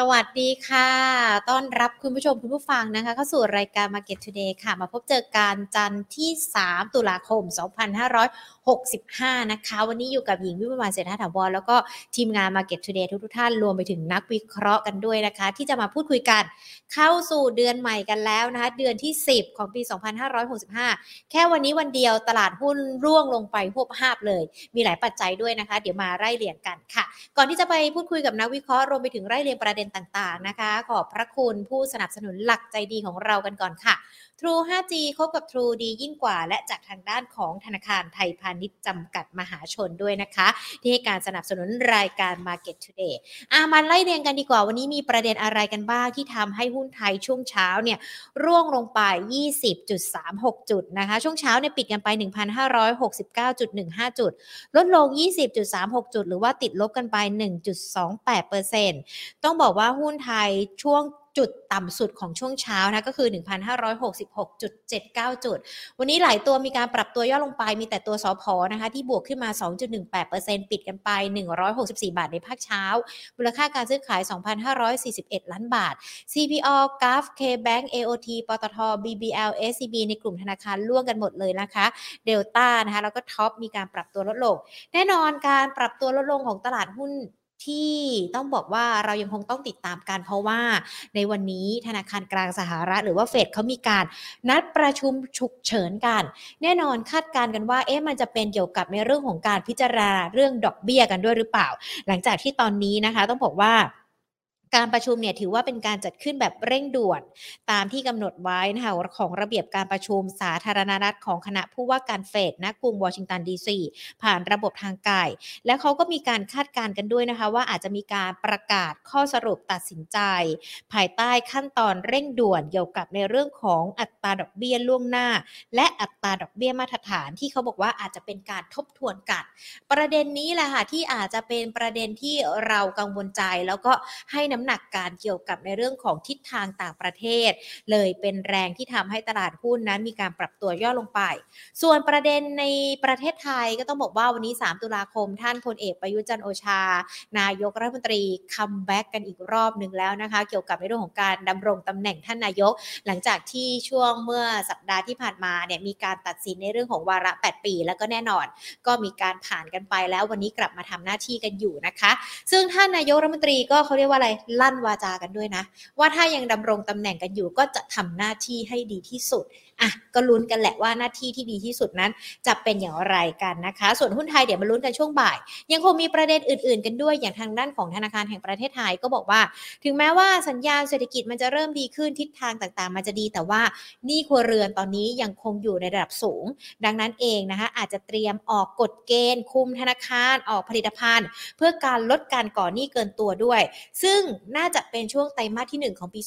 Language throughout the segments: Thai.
สวัสดีค่ะ ต้อนรับคุณผู้ชมคุณผู้ฟังนะคะ เข้าสู่รายการ Market Today ค่ะ มาพบเจอการจันทร์ที่ 3 ตุลาคม 2500 65 นะคะ วันนี้อยู่กับหญิงวิมวานเศรษฐาถาวรแล้วก็ทีมงาน Market Today ทุกๆท่านรวมไปถึงนักวิเคราะห์กันด้วยนะคะ ที่จะมาพูดคุยกันเข้าสู่เดือนใหม่กันแล้วนะคะ เดือนที่ 10 ของปี 2565 แค่วันนี้วันเดียวตลาดหุ้นร่วงลงไปหวบภาพเลย มีหลายปัจจัยด้วยนะคะ เดี๋ยวมาไล่เรียงกันค่ะ ก่อนที่จะไปพูดคุยกับนักวิเคราะห์รวมไปถึงไล่เรียงประเด็นต่างๆนะคะ ขอบพระคุณผู้สนับสนุนหลักใจดีของเรากันก่อนค่ะ True 5G คบกับ True ดียิ่งกว่า และจากทางด้านของธนาคารไทยพาณิชย์จำกัดมหาชนด้วยนะคะ ที่ให้การสนับสนุนรายการ Market Today อะมาไล่เรียงกันดีกว่า วันนี้มีประเด็นอะไรกันบ้างที่ทำให้หุ้นไทยช่วงเช้าเนี่ยร่วงลงไป 20.36 จุดนะคะช่วงเช้าเนี่ยปิดกันไป 1,569.15 จุด ลดลง 20.36 จุด หรือว่าติดลบกันไป 1.28%ต้องบอกว่าหุ้นไทยช่วง จุดต่ำสุดของช่วงเช้านะก็คือ 1,566.79 จุด วันนี้หลายตัวมีการปรับตัวย่อลงไป มีแต่ตัวสอพอนะคะที่บวกขึ้นมา 2.18%ปิดกันไป 164 บาทในภาคเช้า มูลค่าการซื้อขาย 2,541 ล้านบาท CPO GAF KBank AOT ปตท BBL SCB ในกลุ่มธนาคารล่วงกันหมดเลยนะคะเดลต้านะคะแล้วก็ท็อปมีการปรับตัวลดลง แน่นอนการปรับตัวลดลงของตลาดหุ้น ที่ต้องบอกว่าเรายังคงต้องติดตามกันเพราะว่าในวันนี้ธนาคารกลางสหรัฐหรือว่าเฟดเขามีการนัดประชุมฉุกเฉินกัน แน่นอนคาดการณ์กันว่าเอ๊ะมันจะเป็นเกี่ยวกับในเรื่องของการพิจารณาเรื่องดอกเบี้ยกันด้วยหรือเปล่า หลังจากที่ตอนนี้นะคะ ต้องบอกว่า การประชุมเนี่ยถือว่าเป็นการจัดขึ้นแบบเร่งด่วน ตามที่กำหนดไว้นะคะของระเบียบการประชุมสาธารณรัฐของคณะผู้ว่าการเฟดณกรุงวอชิงตันดีซีผ่านระบบทางไกลและเขาก็มีการคาดการณ์กันด้วยนะคะ ว่าอาจจะมีการประกาศข้อสรุปตัดสินใจ ภายใต้ขั้นตอนเร่งด่วนเกี่ยวกับในเรื่องของอัตราดอกเบี้ยล่วงหน้า และอัตราดอกเบี้ยมาตรฐานที่เขาบอกว่าอาจจะเป็นการทบทวนกัน ประเด็นนี้แหละค่ะที่อาจจะเป็นประเด็นที่เรากังวลใจแล้วก็ให้น้น้ำหนักการเกี่ยวกับในเรื่องของทิศทางต่างประเทศ เลยเป็นแรงที่ทำให้ตลาดหุ้นนั้นมีการปรับตัวย่อลงไป ส่วนประเด็นในประเทศไทยก็ต้องบอกว่าวันนี้ 3 ตุลาคม ท่านพลเอกประยุจันโอชา นายกรัฐมนตรี comeback กันอีกรอบหนึ่งแล้วนะคะ เกี่ยวกับในเรื่องของการดำรงตำแหน่งท่านนายก หลังจากที่ช่วงเมื่อสัปดาห์ที่ผ่านมาเนี่ยมีการตัดสินในเรื่องของวาระ 8 ปี แล้วก็แน่นอน ก็มีการผ่านกันไปแล้ววันนี้กลับมาทำหน้าที่กันอยู่นะคะ ซึ่งท่านนายกรัฐมนตรีก็เขาเรียกว่าอะไรลั่นวาจากันด้วยนะ ว่าถ้ายังดำรงตำแหน่งกันอยู่ก็จะทำหน้าที่ให้ดีที่สุด อะก็ลุ้นกันแหละว่าหน้าที่ที่ดีที่สุดนั้น จะเป็นอย่างไรกันนะคะ ส่วนหุ้นไทยเดี๋ยวมาลุ้นกันช่วงบ่าย ยังคงมีประเด็นอื่น ๆ กันด้วยอย่างทางด้านของธนาคารแห่งประเทศไทยก็บอกว่า ถึงแม้ว่าสัญญาณเศรษฐกิจมันจะเริ่มดีขึ้นทิศทางต่างๆ มันจะดีแต่ว่านี่ครัวเรือนตอนนี้ยังคงอยู่ในระดับสูง ดังนั้นเองนะคะอาจจะเตรียมออกกฎเกณฑ์ คุมธนาคารออกผลิตภัณฑ์ เพื่อการลดการก่อหนี้เกินตัวด้วย ซึ่งน่าจะเป็นช่วงไตรมาสที่ 1 ของปี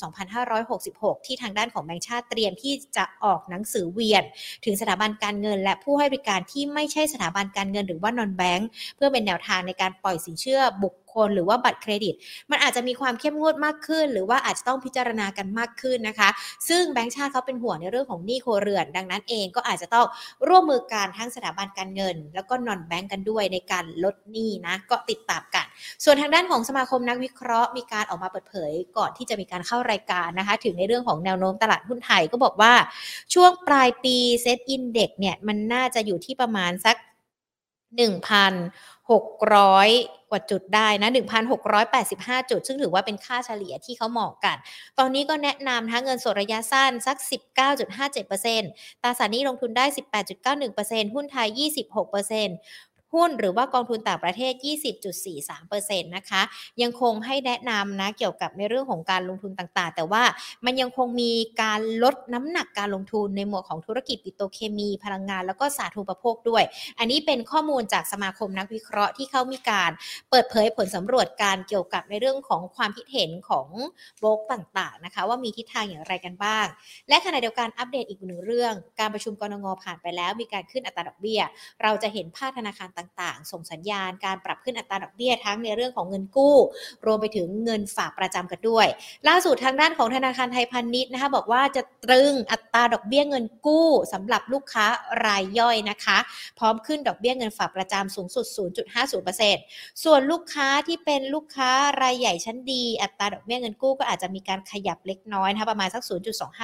2566 ที่ทางด้านของแบงก์ชาติเตรียมที่จะออกหนังสือเวียน ถึงสถาบันการเงิน และผู้ให้บริการที่ไม่ใช่สถาบันการเงินหรือว่านอนแบงก์เพื่อเป็นแนวทางในการปล่อยสินเชื่อบุค ลหรือว่าบัตรเครดิต มันอาจจะมีความเข้มงวดมากขึ้น หรือว่าอาจจะต้องพิจารณากันมากขึ้นนะคะ ซึ่งแบงก์ชาติเขาเป็นห่วงในเรื่องของหนี้ครัวเรือน ดังนั้นเองก็อาจจะต้องร่วมมือการทั้งสถาบันการเงิน แล้วก็นอนแบงก์กันด้วยในการลดหนี้นะก็ติดตามกัน ส่วนทางด้านของสมาคมนักวิเคราะห์มีการออกมาเปิดเผยก่อนที่จะมีการเข้ารายการนะคะ ถึงในเรื่องของแนวโน้มตลาดหุ้นไทยก็บอกว่าช่วงปลายปีเซ็ตอินเด็กเนี่ยมันน่าจะอยู่ที่ประมาณสัก 600 กว่าจุดได้นะ 1,685 จุด ซึ่งถือว่าเป็นค่าเฉลี่ยที่เขาเหมาะกัน ตอนนี้ก็แนะนำทั้งเงินสดระยะสั้นสัก 19.57%ตราสารนี้ลงทุนได้ 18.91%หุ้นไทย 26% หุ้นหรือว่ากองทุนต่างประเทศ 20.43%นะคะ ยังคงให้แนะนำนะเกี่ยวกับในเรื่องของการลงทุนต่างๆ แต่ว่ามันยังคงมีการลดน้ำหนักการลงทุนในหมวดของธุรกิจปิโตรเคมี พลังงาน แล้วก็สาธารณูปโภคด้วย อันนี้เป็นข้อมูลจากสมาคมนักวิเคราะห์ที่เขามีการเปิดเผยผลสำรวจการเกี่ยวกับในเรื่องของความคิดเห็นของโบรกต่างๆนะคะ ว่ามีทิศทางอย่างไรกันบ้าง และขณะเดียวกันอัปเดตอีกหนึ่งเรื่อง การประชุมกรงงผ่านไปแล้ว มีการขึ้นอัตราดอกเบี้ย เราจะเห็นภาคธนาคารต่างๆ ส่งสัญญาณการปรับขึ้นอัตราดอกเบี้ยทั้งในเรื่องของเงินกู้ รวมไปถึงเงินฝากประจำกันด้วย ล่าสุดทางด้านของธนาคารไทยพาณิชย์นะคะบอกว่าจะตรึงอัตราดอกเบี้ยเงินกู้สำหรับลูกค้ารายย่อยนะคะ พร้อมขึ้นดอกเบี้ยเงินฝากประจำสูงสุด 0.50%ส่วนลูกค้าที่เป็นลูกค้ารายใหญ่ชั้นดี อัตราดอกเบี้ยเงินกู้ก็อาจจะมีการขยับเล็กน้อยนะคะประมาณสัก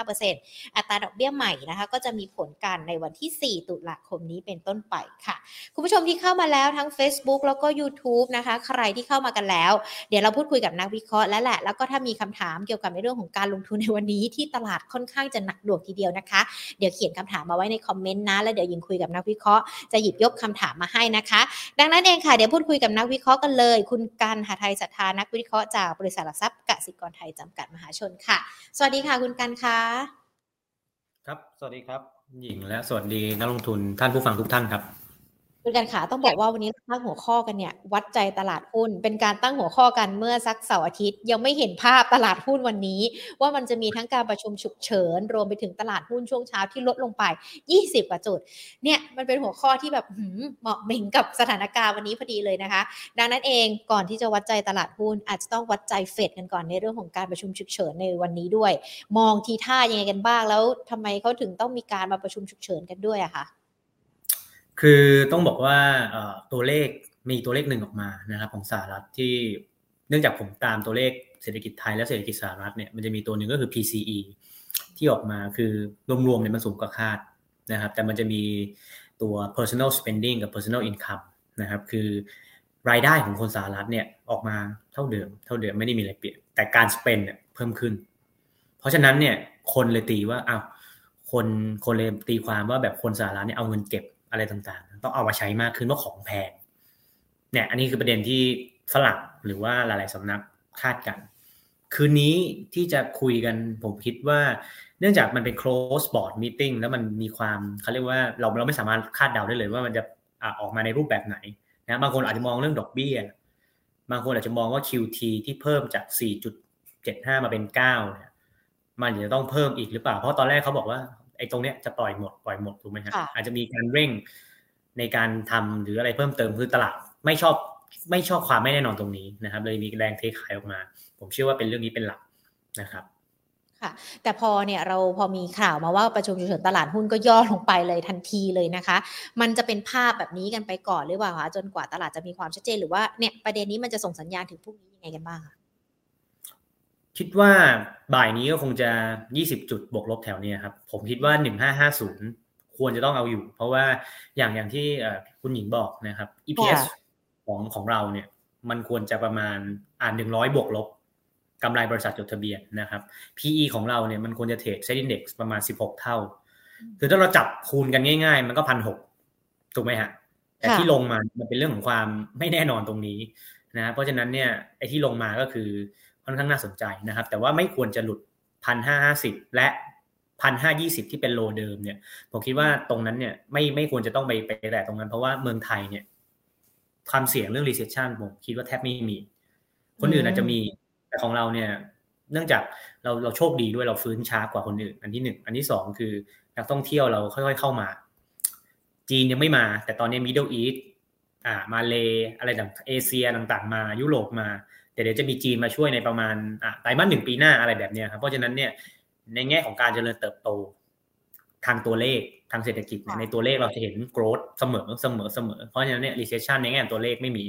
0.25%อัตราดอกเบี้ยใหม่นะคะก็จะมีผลกันในวันที่ 4 ตุลาคมนี้เป็นต้นไปค่ะ คุณผู้ชมที่เข้ามาแล้วทั้ง Facebook แล้วก็ YouTube นะคะ ใครที่เข้ามากันแล้ว เดี๋ยวเราพูดคุยกับนักวิเคราะห์แล้วแหละ แล้วก็ถ้ามีคำถามเกี่ยวกับในเรื่องของการลงทุนในวันนี้ที่ตลาดค่อนข้างจะหนักหน่วงทีเดียวนะคะ เดี๋ยวเขียนคำถามมาไว้ในคอมเมนต์นะ แล้วเดี๋ยวยิงคุยกับนักวิเคราะห์จะหยิบยกคำถามมาให้นะคะ ดังนั้นเองค่ะเดี๋ยวพูดคุยกับนักวิเคราะห์กันเลย คุณกันหาไทยศรัทธานักวิเคราะห์จากบริษัทหลักทรัพย์กสิกรไทยจำกัดมหาชนค่ะ สวัสดีค่ะคุณกันค่ะครับ สวัสดีครับ หญิงและสวัสดีนักลงทุนท่านผู้ฟังทุกท่านครับ คุณกันขาต้องบอกว่าวันนี้ตั้งหัวข้อกันเนี่ย วัดใจตลาดหุ้น เป็นการตั้งหัวข้อกันเมื่อสักเสาร์อาทิตย์ ยังไม่เห็นภาพตลาดหุ้นวันนี้ ว่ามันจะมีทั้งการประชุมฉุกเฉิน รวมไปถึงตลาดหุ้นช่วงเช้าที่ลดลงไป 20กว่าจุด เนี่ยมันเป็นหัวข้อที่แบบหืมเหมาะเหม่งกับสถานการณ์วันนี้พอดีเลยนะคะ ดังนั้นเองก่อนที่จะวัดใจตลาดหุ้น อาจจะต้องวัดใจเฟดกันก่อนในเรื่องของการประชุมฉุกเฉินในวันนี้ด้วย มองทีท่ายังไงกันบ้างแล้วทำไมเขาถึงต้องมีการมาประชุมฉุกเฉินกันด้วยอะคะ คือต้องบอกว่าตัวเลขมีตัวเลขหนึ่งออกมานะครับของสหรัฐที่เนื่องจากผมตามตัวเลขเศรษฐกิจไทยและเศรษฐกิจสหรัฐเนี่ยมันจะมีตัวหนึ่งก็คือ PCE ที่ออกมาคือรวมๆเนี่ยมันสูงกว่าคาดนะครับ แต่มันจะมีตัว personal spending กับ personal income นะครับ คือรายได้ของคนสหรัฐเนี่ยออกมาเท่าเดิม เท่าเดิมไม่ได้มีอะไรเปลี่ยน แต่การ spend เนี่ยเพิ่มขึ้น เพราะฉะนั้นเนี่ยคนเลยตีว่าอ้าวคนคนเลยตีความว่าแบบคนสหรัฐเนี่ยเอาเงินเก็บ อะไรต่างๆ ต้องเอามาใช้มากขึ้นเพราะของแพงเนี่ยอันนี้คือประเด็นที่ฝรั่งหรือว่าหลาย ๆสำนักคาดกัน คืนนี้ที่จะคุยกันผมคิดว่า เนื่องจากมันเป็น close board meeting แล้วมันมีความเขาเรียกว่าเราเราไม่สามารถคาดเดาได้เลยว่ามันจะออกมาในรูปแบบไหนนะบางคนอาจจะมองเรื่องดอกเบี้ยบางคนอาจจะมองว่า QT ที่เพิ่มจาก 4.75 มาเป็น 9 เนี่ย มันจะต้องเพิ่มอีกหรือเปล่า เพราะตอนแรกเขาบอกว่า ไอ้ตรงเนี้ยจะปล่อยหมดปล่อยหมดถูกไหมครับอาจจะมีการเร่งในการทำหรืออะไรเพิ่มเติมคือตลาดไม่ชอบไม่ชอบความไม่แน่นอนตรงนี้นะครับ เลยมีแรงเทขายออกมา ผมเชื่อว่าเป็นเรื่องนี้เป็นหลักนะครับค่ะแต่พอเนี่ยเราพอมีข่าวมาว่าประชุมฉุกเฉินตลาดหุ้นก็ย่อลงไปเลยทันทีเลยนะคะ มันจะเป็นภาพแบบนี้กันไปก่อนหรือเปล่าคะจนกว่าตลาดจะมีความชัดเจนหรือว่าเนี่ยประเด็นนี้มันจะส่งสัญญาณถึงพวกนี้ยังไงกันบ้างคะ คิดว่าบ่ายนี้ก็คงจะ 20 จุดบวกลบแถวนี้ครับ ผมคิดว่า 1550 ควรจะต้องเอาอยู่ เพราะว่าอย่างอย่างที่คุณหญิงบอกนะครับ EPS ของของเราเนี่ย มันควรจะประมาณอ่าน 100 บวกลบกำไรบริษัทจดทะเบียนนะครับ PE ของเราเนี่ยมันควรจะเทรดเซ็นดีเด็กประมาณ 16 เท่า คือถ้าเราจับคูณกันง่าย ๆ มันก็พันหกถูกไหมฮะ แต่ที่ลงมา มันเป็นเรื่องของความไม่แน่นอนตรงนี้นะ เพราะฉะนั้นเนี่ยไอ้ที่ลงมาก็คือ ค่อนข้างน่าสนใจนะครับ แต่ว่าไม่ควรจะหลุดพันห้าห้าสิบและพันห้ายี่สิบที่เป็นโลเดิมเนี่ยผมคิดว่าตรงนั้นเนี่ยไม่ไม่ควรจะต้องไปไปแต่ตรงนั้น เพราะว่าเมืองไทยเนี่ยความเสี่ยงเรื่อง recession ผมคิดว่าแทบไม่มี คนอื่นอาจจะมีแต่ของเราเนี่ยเนื่องจากเราเราโชคดีด้วยเราฟื้นช้ากว่าคนอื่น อันที่หนึ่งอันที่สองคือนักท่องเที่ยวเราค่อยๆเข้ามา จีนยังไม่มา แต่ตอนนี้ Middle East อ่ามาเลอะไรต่างเอเชียต่างๆ มายุโรปมา แต่เดี๋ยวจะมีจีนมาช่วยในประมาณไตรมาสหนึ่งปีหน้าอะไรแบบนี้ครับเพราะฉะนั้นเนี่ยในแง่ของการเจริญเติบโตทางตัวเลขทางเศรษฐกิจในตัวเลขเราจะเห็นโกรธเสมอเสมอเสมอ เพราะฉะนั้นเนี่ย recession ในแง่ตัวเลขไม่มี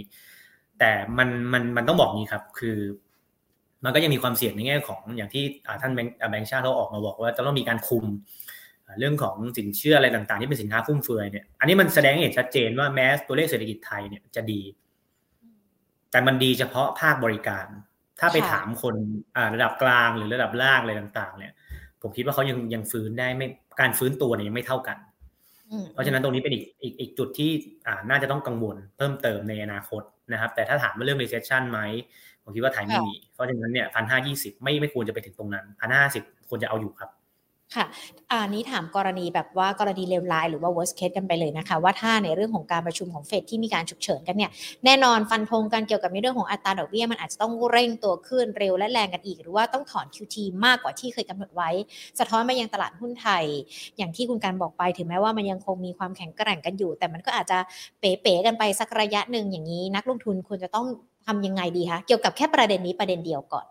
แต่มันมันมันต้องบอกนี้ครับ คือ มันก็ยังมีความเสี่ยงในแง่ของอย่างที่ท่านแบงค์แบงค์ชาติเขาออกมาบอกว่าจะต้องมีการคุมเรื่องของสินเชื่ออะไรต่างๆ ที่เป็นสินค้าฟุ่มเฟือยเนี่ยอันนี้มันแสดงให้เห็นชัดเจนว่าแม้ตัวเลขเศรษฐกิจไทยเนี่ยจะดี แต่มันดีเฉพาะภาคบริการ ถ้าไปถามคนระดับกลางหรือระดับล่างอะไรต่าง ๆ เนี่ย ผมคิดว่าเขายังยังฟื้นได้ไม่การฟื้นตัวเนี่ยยังไม่เท่ากัน เพราะฉะนั้นตรงนี้เป็นอีกอีกอีกจุดที่อ่าน่าจะต้องกังวลเพิ่มเติมในอนาคตนะครับ แต่ถ้าถามว่าเรื่อง recession ไหมผมคิดว่าไทยไม่มี เพราะฉะนั้นเนี่ยพันห้ายี่สิบไม่ไม่ควรจะไปถึงตรงนั้นพันห้าสิบควรจะเอาอยู่ครับ ค่ะอันนี้ถามกรณีแบบว่ากรณีเลวร้ายหรือว่า worst case กันไปเลยนะคะ ว่าถ้าในเรื่องของการประชุมของเฟดที่มีการฉุกเฉินกันเนี่ยแน่นอนฟันธงกันเกี่ยวกับในเรื่องของอัตราดอกเบี้ยมันอาจจะต้องเร่งตัวขึ้นเร็วและแรงกันอีก หรือว่าต้องถอน QT มากกว่าที่เคยกำหนดไว้ สะท้อนมายังตลาดหุ้นไทย อย่างที่คุณการบอกไปถึงแม้ว่ามันยังคงมีความแข็งแกร่งกันอยู่ แต่มันก็อาจจะเป๋ๆกันไปสักระยะหนึ่งอย่างนี้ นักลงทุนควรจะต้องทำยังไงดีคะเกี่ยวกับแค่ประเด็นนี้ประเด็นเดียวก่อน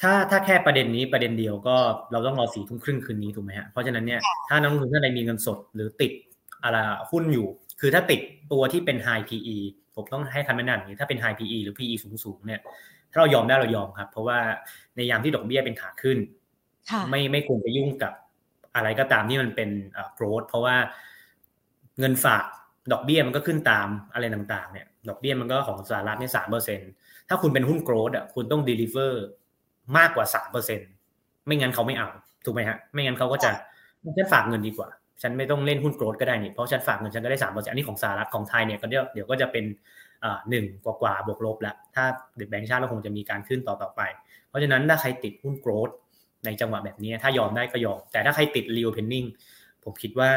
ถ้าถ้าแค่ประเด็นนี้ประเด็นเดียวก็เราต้องรอสี่ทุ่มครึ่งคืนนี้ถูกไหมฮะเพราะฉะนั้นเนี่ยถ้านักลงทุนท่านใดมีเงินสดหรือติดอะไรหุ้นอยู่ คือถ้าติดตัวที่เป็น high PE ผมต้องให้คำแนะนำอย่างนี้ถ้าเป็น high PE หรือ PE สูงสูงเนี่ยถ้าเรายอมได้เรายอมครับ เพราะว่าในยามที่ดอกเบี้ยเป็นขาขึ้น ไม่ไม่ควรไปยุ่งกับอะไรก็ตามที่มันเป็น growth เพราะว่าเงินฝากดอกเบี้ยมันก็ขึ้นตามอะไรต่างๆเนี่ยดอกเบี้ยมันก็ของสหรัฐเนี่ยสามเปอร์เซ็นถ้าคุณเป็นหุ้น growth อะคุณต้อง deliver มากกว่าสามเปอร์เซ็นไม่งั้นเขาไม่เอา ถูกไหมฮะ ไม่งั้นเขาก็จะฉันฝากเงินดีกว่า ฉันไม่ต้องเล่นหุ้น growth ก็ได้นี่เพราะฉันฝากเงินฉันก็ได้สามเปอร์เซ็นต์อันนี้ของสหรัฐของไทยเนี่ยก็เดี๋ยวเดี๋ยวก็จะเป็นหนึ่งกว่ากว่าบวกลบแล้ว ถ้าเกิดแบงก์ชาติก็คงจะมีการขึ้นต่อต่อไป เพราะฉะนั้นถ้าใครติดหุ้น growth ในจังหวะแบบนี้ ถ้ายอมได้ก็ยอม แต่ถ้าใครติด reopening ผมคิดว่า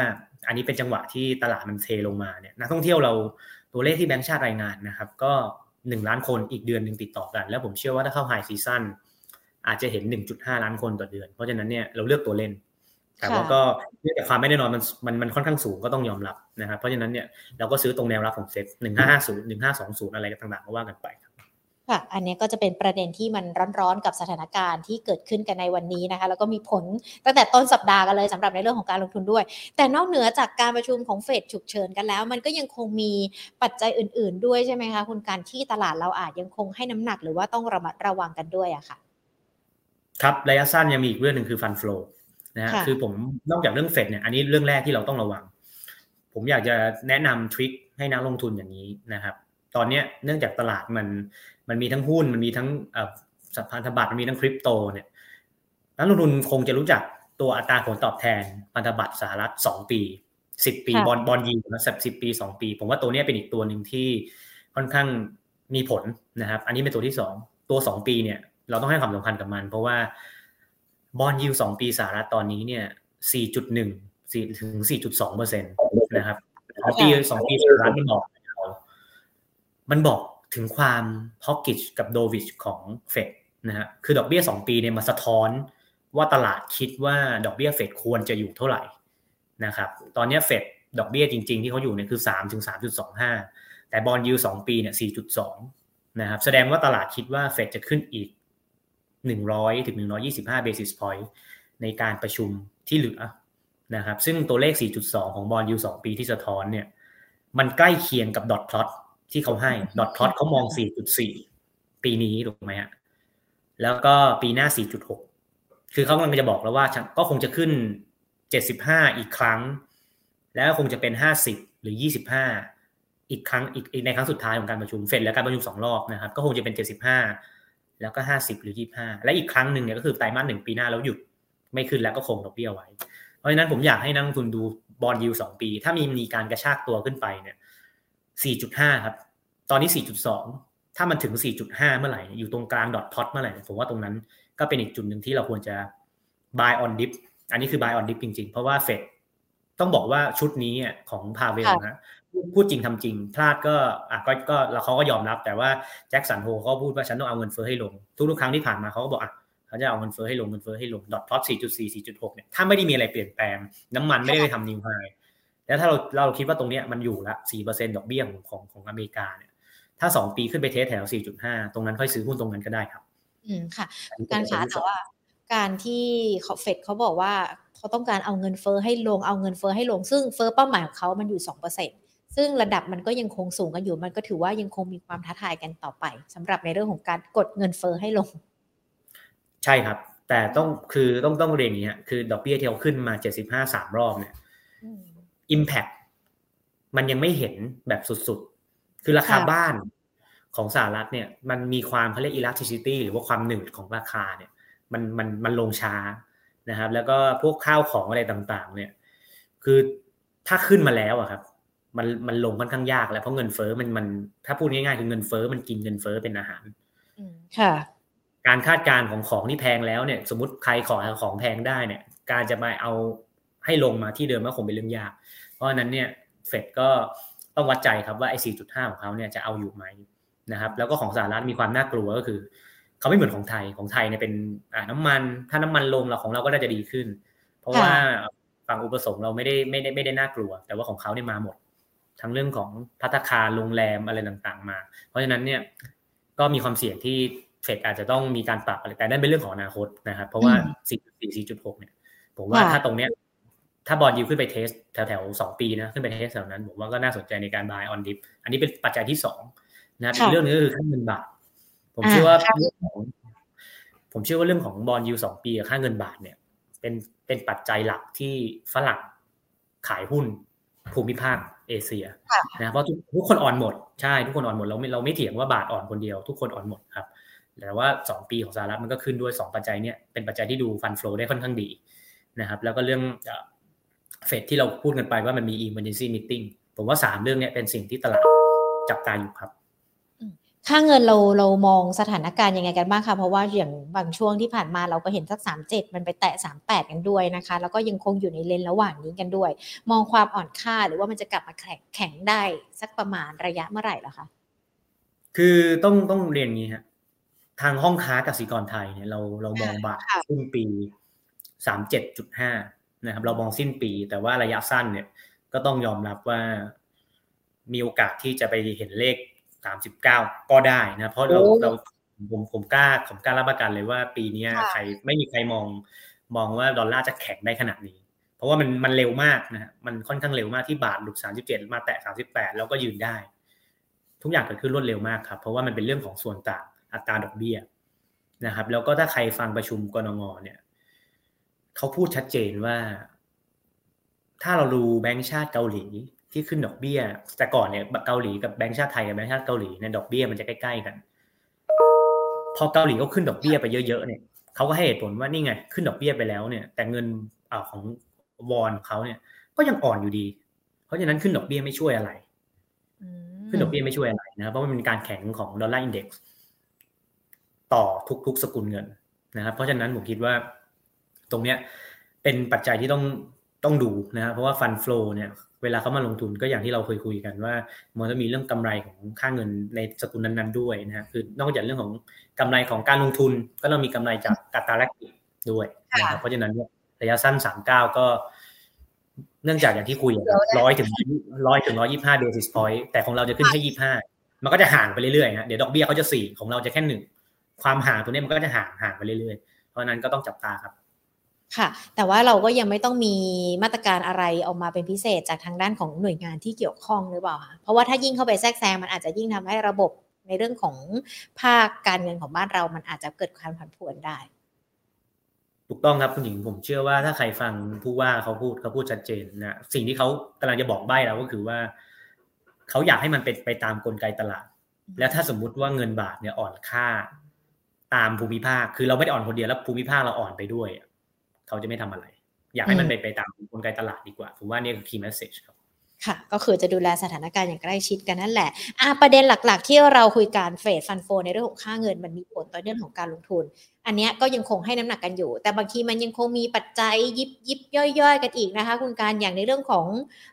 อันนี้เป็นจังหวะที่ตลาดมันเทลงมาเนี่ยนักท่องเที่ยวเราตัวเลขที่แบงก์ชาติรายงานนะครับ ก็หนึ่งล้านคนอีกเดือนหนึ่งติดต่อกัน แล้วผมเชื่อว่าถ้าเข้า high season อาจจะเห็น 1.5 ล้านคนต่อเดือน เพราะฉะนั้นเนี่ยเราเลือกตัวเล่น แต่ว่าก็เนื่องจากความไม่แน่นอนมันมันมันค่อนข้างสูงก็ต้องยอมรับนะครับ เพราะฉะนั้นเนี่ยเราก็ซื้อตรงแนวรับของเซ็ตหนึ่งห้าห้าศูนย์หนึ่งห้าสองศูนย์อะไรก็ต่างๆก็ว่ากันไปค่ะ อันนี้ก็จะเป็นประเด็นที่มันร้อนๆกับสถานการณ์ที่เกิดขึ้นกันในวันนี้นะคะ แล้วก็มีผลตั้งแต่ต้นสัปดาห์กันเลยสำหรับในเรื่องของการลงทุนด้วย แต่นอกเหนือจากการประชุมของเฟดฉุกเฉินกันแล้ว มันก็ยังคงมีปัจจัยอื่น ๆ ด้วยใช่ไหมคะคุณการที่ตลาดเราอาจยังคงให้น้ำหนักหรือว่าต้องระมัดระวังกันด้วยอะค่ะ ครับระยะสั้นยังมีอีกเรื่องหนึ่งคือฟันฟลูนะฮะคือผมนอกจากเรื่องเฟดเนี่ยอันนี้เรื่องแรกที่เราต้องระวัง ผมอยากจะแนะนำทริคให้นักลงทุนอย่างนี้นะครับ ตอนนี้เนื่องจากตลาดมันมันมีทั้งหุ้นมันมีทั้งสัพันธบัตรมันมีทั้งคริปโตเนี่ยนักลงทุนคงจะรู้จักตัวอัตราผลตอบแทนพันธบัตรสหรัฐสองปีสิบปีบอลบอลยิงนะสิบปีสองปี ผมว่าตัวนี้เป็นอีกตัวหนึ่งที่ค่อนข้างมีผลนะครับ อันนี้เป็นตัวที่สองตัวสองปีเนี่ย เราต้องให้ความสำคัญกับมัน เพราะว่าบอลยูสองปีสหรัฐตอนนี้เนี่ย 4.1 4ถึง 4.2เปอร์เซ็นต์นะครับสองปีสองปีสหรัฐมันบอก มันบอกถึงความฮอกกิชกับโดวิชของเฟดนะฮะคือดอกเบี้ยสองปีเนี่ยมาสะท้อนว่าตลาดคิดว่าดอกเบี้ยเฟดควรจะอยู่เท่าไหร่นะครับ ตอนนี้เฟดดอกเบี้ยจริง ๆ ที่เขาอยู่เนี่ยคือ3ถึง3.25แต่บอลยูสองปีเนี่ย4.2นะครับ แสดงว่าตลาดคิดว่าเฟดจะขึ้นอีก 100ถึง125 basis point ในการประชุมที่เหลือนะครับซึ่งตัวเลข 4.2 ของบอลยู2ปีที่สะท้อนเนี่ยมันใกล้เคียงกับดอทพลอตที่เขาให้ดอทพลอตเขามอง 4.4 ปีนี้ถูกไหมฮะแล้วก็ปีหน้า 4.6 คือเขากำลังจะบอกแล้วว่าก็คงจะขึ้น 75 อีกครั้ง แล้วคงจะเป็น 50 หรือ 25 อีกครั้งอีกในครั้งสุดท้ายของการประชุมเฟดและการประชุมสองรอบนะครับ ก็คงจะเป็น 75 แล้วก็ห้าสิบหรือยี่ห้าและอีกครั้งหนึ่งเนี่ยก็คือไตรมาสหนึ่งปีหน้าแล้วหยุดไม่ขึ้นแล้วก็คงดอกเบี้ยไว้ เพราะฉะนั้นผมอยากให้นักลงทุนดูบอลยูสองปี ถ้ามีมีการกระชากตัวขึ้นไปเนี่ยสี่จุดห้าครับ ตอนนี้สี่จุดสองถ้ามันถึงสี่จุดห้าเมื่อไหร่อยู่ตรงกลางดอทพอตเมื่อไหร่ผมว่าตรงนั้นก็เป็นอีกจุดหนึ่งที่เราควรจะ buy on dip อันนี้คือ buy on dip จริงๆ เพราะว่าเฟดต้องบอกว่าชุดนี้ของพาเวลนะ พูดจริงทำจริง พลาดก็อะก็ก็แล้วเขาก็ยอมรับ แต่ว่าแจ็คสันโฮเขาพูดว่าฉันต้องเอาเงินเฟ้อให้ลง ทุกๆครั้งที่ผ่านมาเขาก็บอกอะเขาจะเอาเงินเฟ้อให้ลงเงินเฟ้อให้ลงดอทพลอต4.4 4.6เนี่ยถ้าไม่ได้มีอะไรเปลี่ยนแปลง น้ำมันไม่ได้ไปทำนิวไฮแล้วถ้าเราเราคิดว่าตรงเนี้ยมันอยู่ละ4%ดอกเบี้ยของของของอเมริกาเนี่ยถ้า 2 ปีขึ้นไปเทสแถว 4.5 ตรงนั้นค่อยซื้อหุ้นตรงนั้นก็ได้ครับ อืมค่ะ การขาแต่ว่าการที่เขาเฟดเขาบอกว่าเขาต้องการเอาเงินเฟ้อให้ลงเอาเงินเฟ้อให้ลงซึ่งเฟ้อเป้าหมายของเขามันอยู่2%เซึ่ งระดับมันก็ยังคงสูงกันอยู่ มันก็ถือว่ายังคงมีความท้าทายกันต่อไปสำหรับในเรื่องของการกดเงินเฟอ้อให้ลง ใช่ครับ แต่ต้องคือต้องต้องเรียนอย่างนี้คือดอกเบี้ยที่เขาขึ้นมาเจ็ดสิบห้าสามรอบเนี่ยอิมแพคมันยังไม่เห็นแบบสุดๆ คือราคาบ้านของสหรัฐเนี่ย มันมีความเขาเรียก elasticity หรือว่าความหนืดของราคาเนี่ย มันมันมันลงช้านะครับ แล้วก็พวกข้าวของอะไรต่างๆ เนี่ย คือถ้าขึ้นมาแล้วอะครับ มันมันลงค่อนข้างยากแล้วเพราะเงินเฟ้อมันมันถ้าพูดง่ายๆคือเงินเฟ้อมันกินเงินเฟ้อเป็นอาหารค่ะ การคาดการณ์ของของที่แพงแล้วเนี่ย สมมติใครขอของแพงได้เนี่ย การจะมาเอาให้ลงมาที่เดิมก็คงเป็นเรื่องยาก เพราะฉะนั้นเนี่ยเฟดก็ต้องวัดใจครับว่าไอ้4.5ของเขาเนี่ยจะเอาอยู่ไหมนะครับ แล้วก็ของสหรัฐมีความน่ากลัวก็คือเขาไม่เหมือนของไทยของไทยเนี่ยเป็นน้ำมัน ถ้าน้ำมันลงเราของเราก็น่าจะดีขึ้น เพราะว่าฝั่งอุปสงค์เราไม่ได้ไม่ได้ไม่ได้น่ากลัว แต่ว่าของเขาเนี่ยมาหมด ทั้งเรื่องของพัตคาโรงแรมอะไรต่างๆ มา เพราะฉะนั้นเนี่ยก็มีความเสี่ยงที่เฟดอาจจะต้องมีการปรับอะไรแต่นั่นเป็นเรื่องของอนาคตนะครับ เพราะว่า 4.4 4.6 เนี่ย ผมว่าถ้าตรงเนี้ยถ้า bond yield ขึ้นไป test แถวแถวสองปีนะขึ้นไป test แถวนั้น ผมว่าก็น่าสนใจในการ buy on dip อันนี้เป็นปัจจัยที่สองนะครับอีกเรื่องนึงก็คือค่าเงินบาท ผมเชื่อว่าเรื่องของผมเชื่อว่าเรื่องของ bond yield สองปีกับค่าเงินบาทเนี่ย เป็นเป็นปัจจัยหลักที่ฝรั่งขายหุ้นภูมิภาค เอเชียนะเพราะทุกคนอ่อนหมดใช่ทุกคนอ่อนหมดเราไม่เราไม่เถียงว่าบาทอ่อนคนเดียวทุกคนอ่อนหมดครับแต่ว่าสองปีของสหรัฐมันก็ขึ้นด้วยสองปัจจัยเนี่ยเป็นปัจจัยที่ดูฟันฟลูได้ค่อนข้างดีนะครับ แล้วก็เรื่องเฟดที่เราพูดกันไปว่ามันมี emergency meeting ผมว่าสามเรื่องนี้เป็นสิ่งที่ตลาดจับตาอยู่ครับ ค่าเงินเราเรามองสถานการณ์ยังไงกันบ้างคะเพราะว่าอย่างบางช่วงที่ผ่านมาเราก็เห็นสักสามเจ็ดมันไปแตะสามแปดกันด้วยนะคะ แล้วก็ยังคงอยู่ในเลนระหว่างนี้กันด้วย มองความอ่อนค่าหรือว่ามันจะกลับมาแข็งแข็งได้สักประมาณระยะเมื่อไหร่ล่ะคะคือต้องต้องเรียนงี้ฮะทางห้องค้ากสิกรไทยเนี่ยเราเรามองบาทสิ้นปีสามเจ็ดจุดห้านะครับ เรามองสิ้นปี แต่ว่าระยะสั้นเนี่ยก็ต้องยอมรับว่ามีโอกาสที่จะไปเห็นเลข สามสิบเก้าก็ได้นะเพราะเราเราผมผมกล้าผมกล้ารับประกันเลยว่าปีนี้ใครไม่มีใครมองมองว่าดอลลาร์จะแข็งได้ขนาดนี้ เพราะว่ามันมันเร็วมากนะมันค่อนข้างเร็วมากที่บาทหลุดสามสิบเจ็ดมาแตะสามสิบแปดแล้วก็ยืนได้ ทุกอย่างเกิดขึ้นรวดเร็วมากครับ เพราะว่ามันเป็นเรื่องของส่วนต่างอัตราดอกเบี้ยนะครับ แล้วก็ถ้าใครฟังประชุมกรงงเนี่ยเขาพูดชัดเจนว่า ถ้าเราดูแบงก์ชาติเกาหลี ที่ขึ้นดอกเบี้ย แต่ก่อนเนี่ยเกาหลีกับแบงก์ชาติไทยกับแบงก์ชาติเกาหลีเนี่ยดอกเบี้ยมันจะใกล้ๆกัน พอเกาหลีเขาขึ้นดอกเบี้ยไปเยอะๆเนี่ยเขาก็ให้เหตุผลว่านี่ไง ขึ้นดอกเบี้ยไปแล้วเนี่ย แต่เงินอของวอนเขาเนี่ย ก็ยังอ่อนอยู่ดี เพราะฉะนั้นขึ้นดอกเบี้ยไม่ช่วยอะไรขึ้นดอกเบี้ยไม่ช่วยอะไรนะเพราะมันเป็นการแข็งของ dollar index ต่อทุกๆสกุลเงินนะครับเพราะฉะนั้นผมคิดว่า ตรงเนี้ยเป็นปัจจัยที่ต้องต้องดูนะครับเพราะว่า fund flow เนี่ยเวลาเขามาลงทุนก็อย่างที่เราเคยคุยกันว่า มันจะมีเรื่องกำไรของค่าเงินในสกุลนั้นๆด้วยนะฮะคือนอกจากเรื่องของกำไรของการลงทุน ก็ต้องมีกำไรจากกัตราแลกด้วยนะครับเพราะฉะนั้นเนี่ยระยะสั้นสามเก้าก็ เนื่องจากอย่างที่คุยร้อยถึงร้อยถึงร้อยยี่ห้าเบสิสพอยต์แต่ของเราจะขึ้นแค่ยี่ห้ามันก็จะห่างไปเรื่อยๆฮะเดี๋ยวดอกเบี้ยเขาจะสี่ของเราจะแค่หนึ่งความห่างตัวนี้มันก็จะห่างห่างไปเรื่อยๆ เพราะนั้นก็ต้องจับตาครับ ค่ะ แต่ว่าเราก็ยังไม่ต้องมีมาตรการอะไรออกมาเป็นพิเศษจากทางด้านของหน่วยงานที่เกี่ยวข้องหรือเปล่าคะเพราะว่าถ้ายิ่งเข้าไปแทรกแซงมันอาจจะยิ่งทำให้ระบบในเรื่องของภาคการเงินของบ้านเรา มันอาจจะเกิดความผันผวนได้ ถูกต้องครับคุณหญิงผมเชื่อว่าถ้าใครฟังผู้ว่าเขาพูดเขาพูดชัดเจนนะสิ่งที่เขากำลังจะบอกใบ้เราก็คือว่าเขาอยากให้มันเป็นไปตามกลไกตลาด แล้วถ้าสมมุติว่าเงินบาทเนี่ยอ่อนค่าตามภูมิภาค คือเราไม่ได้อ่อนคนเดียวแล้วภูมิภาคเราอ่อนไปด้วย เขาจะไม่ทำอะไร อยากให้มันไปไปตามกลไกตลาดดีกว่าผมว่านี่คือ key message ครับค่ะ ก็คือจะดูแลสถานการณ์อย่างใกล้ชิดกันนั่นแหละอ่าประเด็นหลัก ๆ ที่เราคุยการเฟดฟันโฟในเรื่องของค่าเงินมันมีผลต่อเรื่องของการลงทุน อันนี้ก็ยังคงให้น้ำหนักกันอยู่ แต่บางทีมันยังคงมีปัจจัยยิบยิบย่อยๆ กันอีกนะคะ คุณการอย่างในเรื่องของ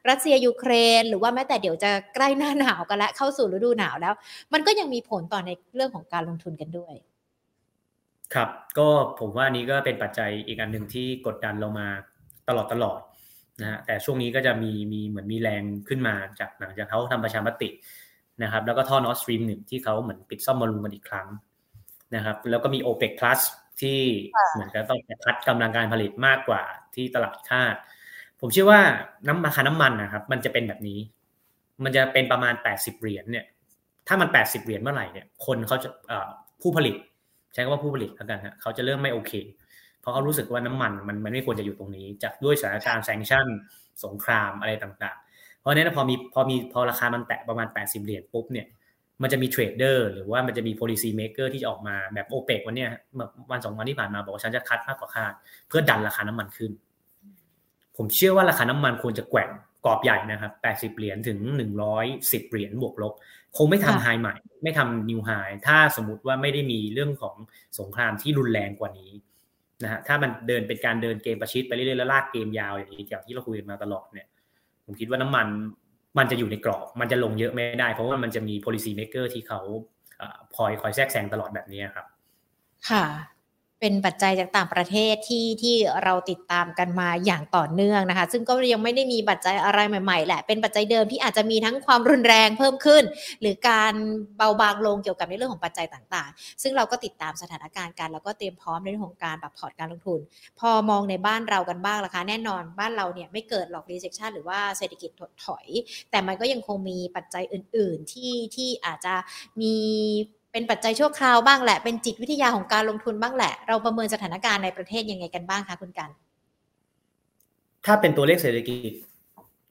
รัสเซียยูเครน หรือว่าแม้แต่เดี๋ยวจะใกล้หน้าหนาวกันแล้วเข้าสู่ฤดูหนาวแล้ว มันก็ยังมีผลต่อในเรื่องของการลงทุนกันด้วย ครับ ก็ผมว่านี้ก็เป็นปัจจัยอีกอันหนึ่งที่กดดันเรามาตลอดตลอดนะฮะแต่ช่วงนี้ก็จะมีมีเหมือนมีแรงขึ้นมาจากหลังจากเขาทำประชามตินะครับ แล้วก็ท่อนอสตรีมหนึ่งที่เขาเหมือนปิดซ่อมบอลลูนกันอีกครั้งนะครับ แล้วก็มี o p e ป Plus ที่เหมือนกับต้องพัดกำลังการผลิตมากกว่าที่ตลาดคาดผมเชื่อว่าน้ำราคาน้ำมันนะครับ มันจะเป็นแบบนี้ มันจะเป็นประมาณ 80 เหรียญเนี่ย ถ้ามัน 80 เหรียญเมื่อไหร่เนี่ย คนเขาจะผู้ผลิต ใช้คำว่าผู้ผลิตแล้วกันฮะเขาจะเริ่มไม่โอเค เพราะเขารู้สึกว่าน้ำมันมันมันไม่ควรจะอยู่ตรงนี้ จากด้วยสถานการณ์ sanction สงครามอะไรต่างๆ เพราะนั้นพอมีพอมีพอราคามันแตะประมาณ 80 เหรียญปุ๊บเนี่ยมันจะมี trader หรือว่ามันจะมี policy maker ที่จะออกมาแบบโอเปกวันเนี้ยวันสองวันที่ผ่านมาบอกว่าฉันจะ cut มากกว่าคาดเพื่อดันราคาน้ำมันขึ้น ผมเชื่อว่าราคาน้ำมันควรจะแกว่งกรอบใหญ่นะครับ 80 เหรียญถึง 110 เหรียญบวกลบ คงไม่ทำไฮใหม่ ไม่ทำนิวไฮถ้าสมมติว่าไม่ได้มีเรื่องของสงครามที่รุนแรงกว่านี้นะฮะถ้ามันเดินเป็นการเดินเกมประชิดไปเรื่อยๆแล้วลากเกมยาวอย่างนี้อย่างที่เราคุยกันมาตลอดเนี่ย ผมคิดว่าน้ำมันมันจะอยู่ในกรอบ มันจะลงเยอะไม่ได้ เพราะว่ามันจะมี policy maker ที่เขาคอยคอยแทรกแซงตลอดแบบนี้ครับ ค่ะ เป็นปัจจัยจากต่างประเทศที่ที่เราติดตามกันมาอย่างต่อเนื่องนะคะ ซึ่งก็ยังไม่ได้มีปัจจัยอะไรใหม่ๆแหละ เป็นปัจจัยเดิมที่อาจจะมีทั้งความรุนแรงเพิ่มขึ้น หรือการเบาบางลงเกี่ยวกับในเรื่องของปัจจัยต่างๆ ซึ่งเราก็ติดตามสถานการณ์กัน แล้วก็เตรียมพร้อมในเรื่องของการปรับพอร์ตการลงทุน พอมองในบ้านเรากันบ้างล่ะคะแน่นอนบ้านเราเนี่ยไม่เกิดหรอก recession หรือว่าเศรษฐกิจถดถอย แต่มันก็ยังคงมีปัจจัยอื่น ๆ ที่ที่อาจจะมี เป็นปัจจัยชั่วคราวบ้างแหละ เป็นจิตวิทยาของการลงทุนบ้างแหละ เราประเมินสถานการณ์ในประเทศยังไงกันบ้างคะคุณกัน ถ้าเป็นตัวเลขเศรษฐกิจ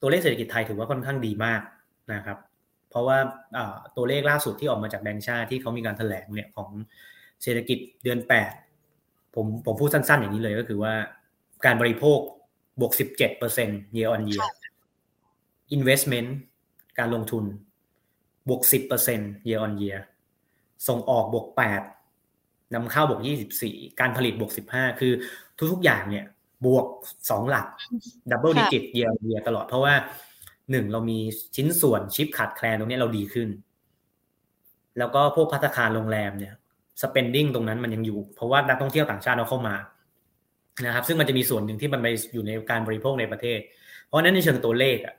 ตัวเลขเศรษฐกิจไทยถือว่าค่อนข้างดีมากนะครับ เพราะว่าตัวเลขล่าสุดที่ออกมาจากแบงก์ชาติที่เขามีการแถลงเนี่ยของเศรษฐกิจเดือนแปดผมผมพูดสั้น ๆ อย่างนี้เลยก็คือว่าการบริโภคบวกสิบเจ็ดเปอร์เซ็นต์ year on year investment การลงทุนบวกสิบเปอร์เซ็นต์ year on year ส่งออกบวกแปดนำเข้าบวกยี่สิบสี่การผลิตบวกสิบห้าคือทุกๆอย่างเนี่ยบวกสองหลัก double digit year on year ตลอดเพราะว่าหนึ่งเรามีชิ้นส่วนชิปขาดแคลนตรงนี้เราดีขึ้น แล้วก็พวกภัตตาคารโรงแรมเนี่ย spending ตรงนั้นมันยังอยู่ เพราะว่านักท่องเที่ยวต่างชาติเราเข้ามานะครับ ซึ่งมันจะมีส่วนหนึ่งที่มันไปอยู่ในการบริโภคในประเทศ เพราะนั้นในเชิงตัวเลขอะ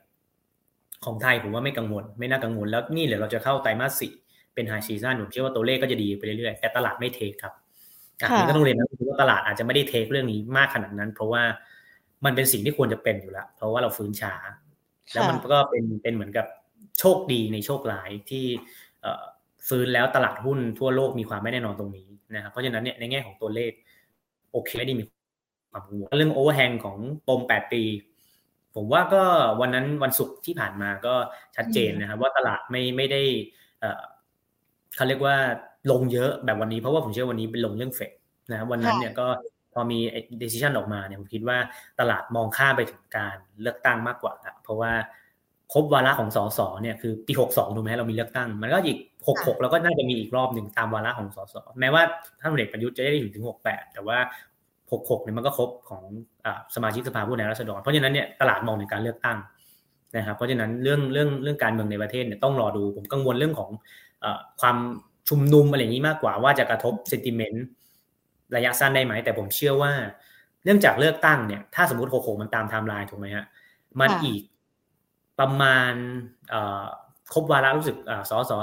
ของไทยผมว่าไม่กังวล ไม่น่ากังวลแล้วนี่เดี๋ยวเราจะเข้าไตรมาสสี่ เป็น high season ผมเชื่อว่าตัวเลขก็จะดีไปเรื่อยๆแต่ตลาดไม่ take ครับอันนี้ก็ต้องเรียนนะว่าตลาดอาจจะไม่ได้เทคเรื่องนี้มากขนาดนั้น เพราะว่ามันเป็นสิ่งที่ควรจะเป็นอยู่แล้วเพราะว่าเราฟื้นช้า แล้วมันก็เป็นเป็นเหมือนกับโชคดีในโชคร้ายที่ฟื้นแล้วตลาดหุ้นทั่วโลกมีความไม่แน่นอนตรงนี้นะครับเพราะฉะนั้นเนี่ยในแง่ของตัวเลขโอเคไม่ได้มีความกังวลเรื่องโอเวอร์แฮงของปมแปดปี ผมว่าก็วันนั้นวันศุกร์ที่ผ่านมาก็ชัดเจนนะครับว่าตลาดไม่ไม่ได้ เขาเรียกว่าลงเยอะแบบวันนี้เพราะว่าผมเชื่อวันนี้เป็นลงเรื่องเฟดนะวันนั้นเนี่ยก็พอมี decision ออกมาเนี่ยผมคิดว่าตลาดมองข้ามไปถึงการเลือกตั้งมากกว่าละเพราะว่าครบวาระของสสเนี่ยคือปี 62ถูกไหมเรามีเลือกตั้ง มันก็อีก 66 แล้วก็น่าจะมีอีกรอบหนึ่งตามวาระของสสแม้ว่าท่านพลเอกประยุทธ์จะได้อยู่ถึง 68 แต่ว่า 66 เนี่ยมันก็ครบของสมาชิกสภาผู้แทนราษฎร เพราะฉะนั้นเนี่ยตลาดมองในการเลือกตั้งนะครับเพราะฉะนั้นเรื่องเรื่องเรื่องการเมืองในประเทศเนี่ยต้องรอดูผมกังวลเรื่องของ ความชุมนุมอะไรอย่างนี้มากกว่าว่าจะกระทบ sentiment ระยะสั้นได้ไหม แต่ผมเชื่อว่า เนื่องจากเลือกตั้งเนี่ย ถ้าสมมติโคโคมันตามไทม์ไลน์ถูกไหมฮะมันอีกประมาณครบวาระรู้สึกสอสอ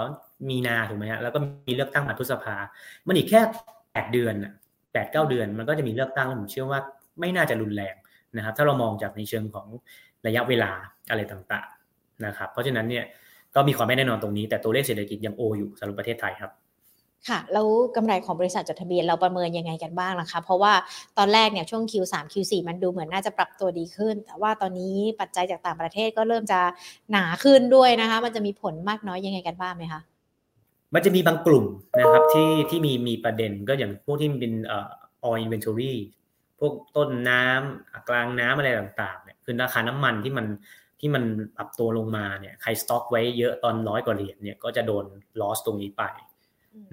มีนาถูกไหมฮะแล้วก็มีเลือกตั้งมาพฤษภา มันอีกแค่แปดเดือนแปดเก้าเดือน มันก็จะมีเลือกตั้งแล้วผมเชื่อว่าไม่น่าจะรุนแรงนะครับ ถ้าเรามองจากในเชิงของระยะเวลาอะไรต่างๆนะครับ เพราะฉะนั้นเนี่ย ก็มีความไม่แน่นอนตรงนี้แต่ตัวเลขเศรษฐกิจยังโออยู่สำหรับประเทศไทยครับค่ะแล้วกำไรของบริษัทจดทะเบียนเราประเมินยังไงกันบ้างล่ะคะ เพราะว่าตอนแรกเนี่ยช่วง Q3 Q4 มันดูเหมือนน่าจะปรับตัวดีขึ้น แต่ว่าตอนนี้ปัจจัยจากต่างประเทศก็เริ่มจะหนาขึ้นด้วยนะคะ มันจะมีผลมากน้อยยังไงกันบ้างไหมคะมันจะมีบางกลุ่มนะครับที่ที่มีมีประเด็นก็อย่างพวกที่เป็นเอ่อ all inventory พวกต้นน้ำกลางน้ำอะไรต่างๆเนี่ยคือราคาน้ำมันที่มัน ที่มันปรับตัวลงมาเนี่ยใครสต็อกไว้เยอะตอนร้อยกว่าเหรียญเนี่ยก็จะโดนลอสตรงนี้ไป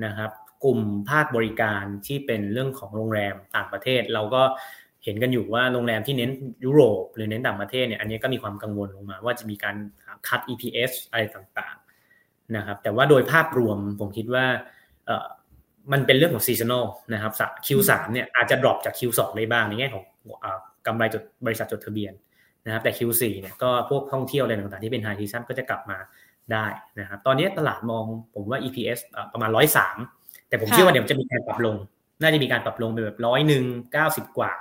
นะครับ กลุ่มภาคบริการที่เป็นเรื่องของโรงแรมต่างประเทศ เราก็เห็นกันอยู่ว่าโรงแรมที่เน้นยุโรป หรือเน้นต่างประเทศเนี่ยอันนี้ก็มีความกังวลลงมา ว่าจะมีการคัด EPS อะไรต่างๆนะครับแต่ว่าโดยภาพรวมผมคิดว่ามันเป็นเรื่องของ seasonal นะครับ Q3 เนี่ยอาจจะ drop จาก Q2 ได้บ้างในแง่ของกำไรจดบริษัทจดทะเบียน นะครับแต่ Q4 เนี่ยก็พวกท่องเที่ยวอะไรต่างๆที่เป็น high season ก็จะกลับมาได้นะครับตอนนี้ตลาดมองผมว่า EPS ประมาณร้อยสามแต่ผมเชื่อว่าเดี๋ยวจะมีการปรับลง น่าจะมีการปรับลงไปแบบร้อยหนึ่งเก้าสิบกว่า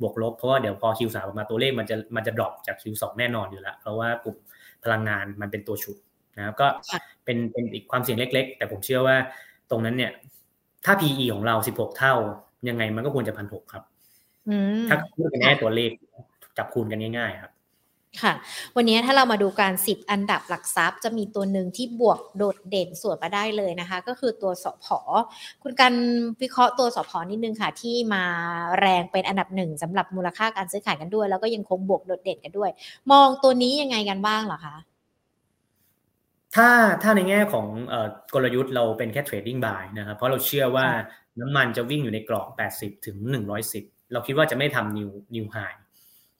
บวกลบเพราะว่าเดี๋ยวพอ Q3 ออกมาตัวเลขมันจะมันจะ drop จาก Q2 แน่นอนอยู่แล้วเพราะว่ากลุ่มพลังงานมันเป็นตัวฉุดนะครับก็เป็นเป็นอีกความเสี่ยงเล็ก ๆ แต่ผมเชื่อว่าตรงนั้นเนี่ย ถ้า PE ของเรา 16 เท่า ยังไงมันก็ควรจะพันหกครับถ้าพูดกันแน่ตัวเลขจับคูณกันง่ายๆครับ ค่ะ วันนี้ถ้าเรามาดูการ 10 อันดับหลักทรัพย์ จะมีตัวหนึ่งที่บวกโดดเด่นส่วนมาได้เลยนะคะ ก็คือตัวสพคุณกันวิเคราะห์ตัวสพนิดนึงค่ะ ที่มาแรงเป็นอันดับหนึ่งสำหรับมูลค่าการซื้อขายกันด้วย แล้วก็ยังคงบวกโดดเด่นกันด้วย มองตัวนี้ยังไงกันบ้างเหรอคะถ้าถ้าในแง่ของกลยุทธ์เราเป็นแค่เทรดดิ้งบายนะครับเพราะเราเชื่อว่าน้ำมันจะวิ่งอยู่ในกรอบ 80 ถึง 110 เราคิดว่าจะไม่ทำ new new high เพ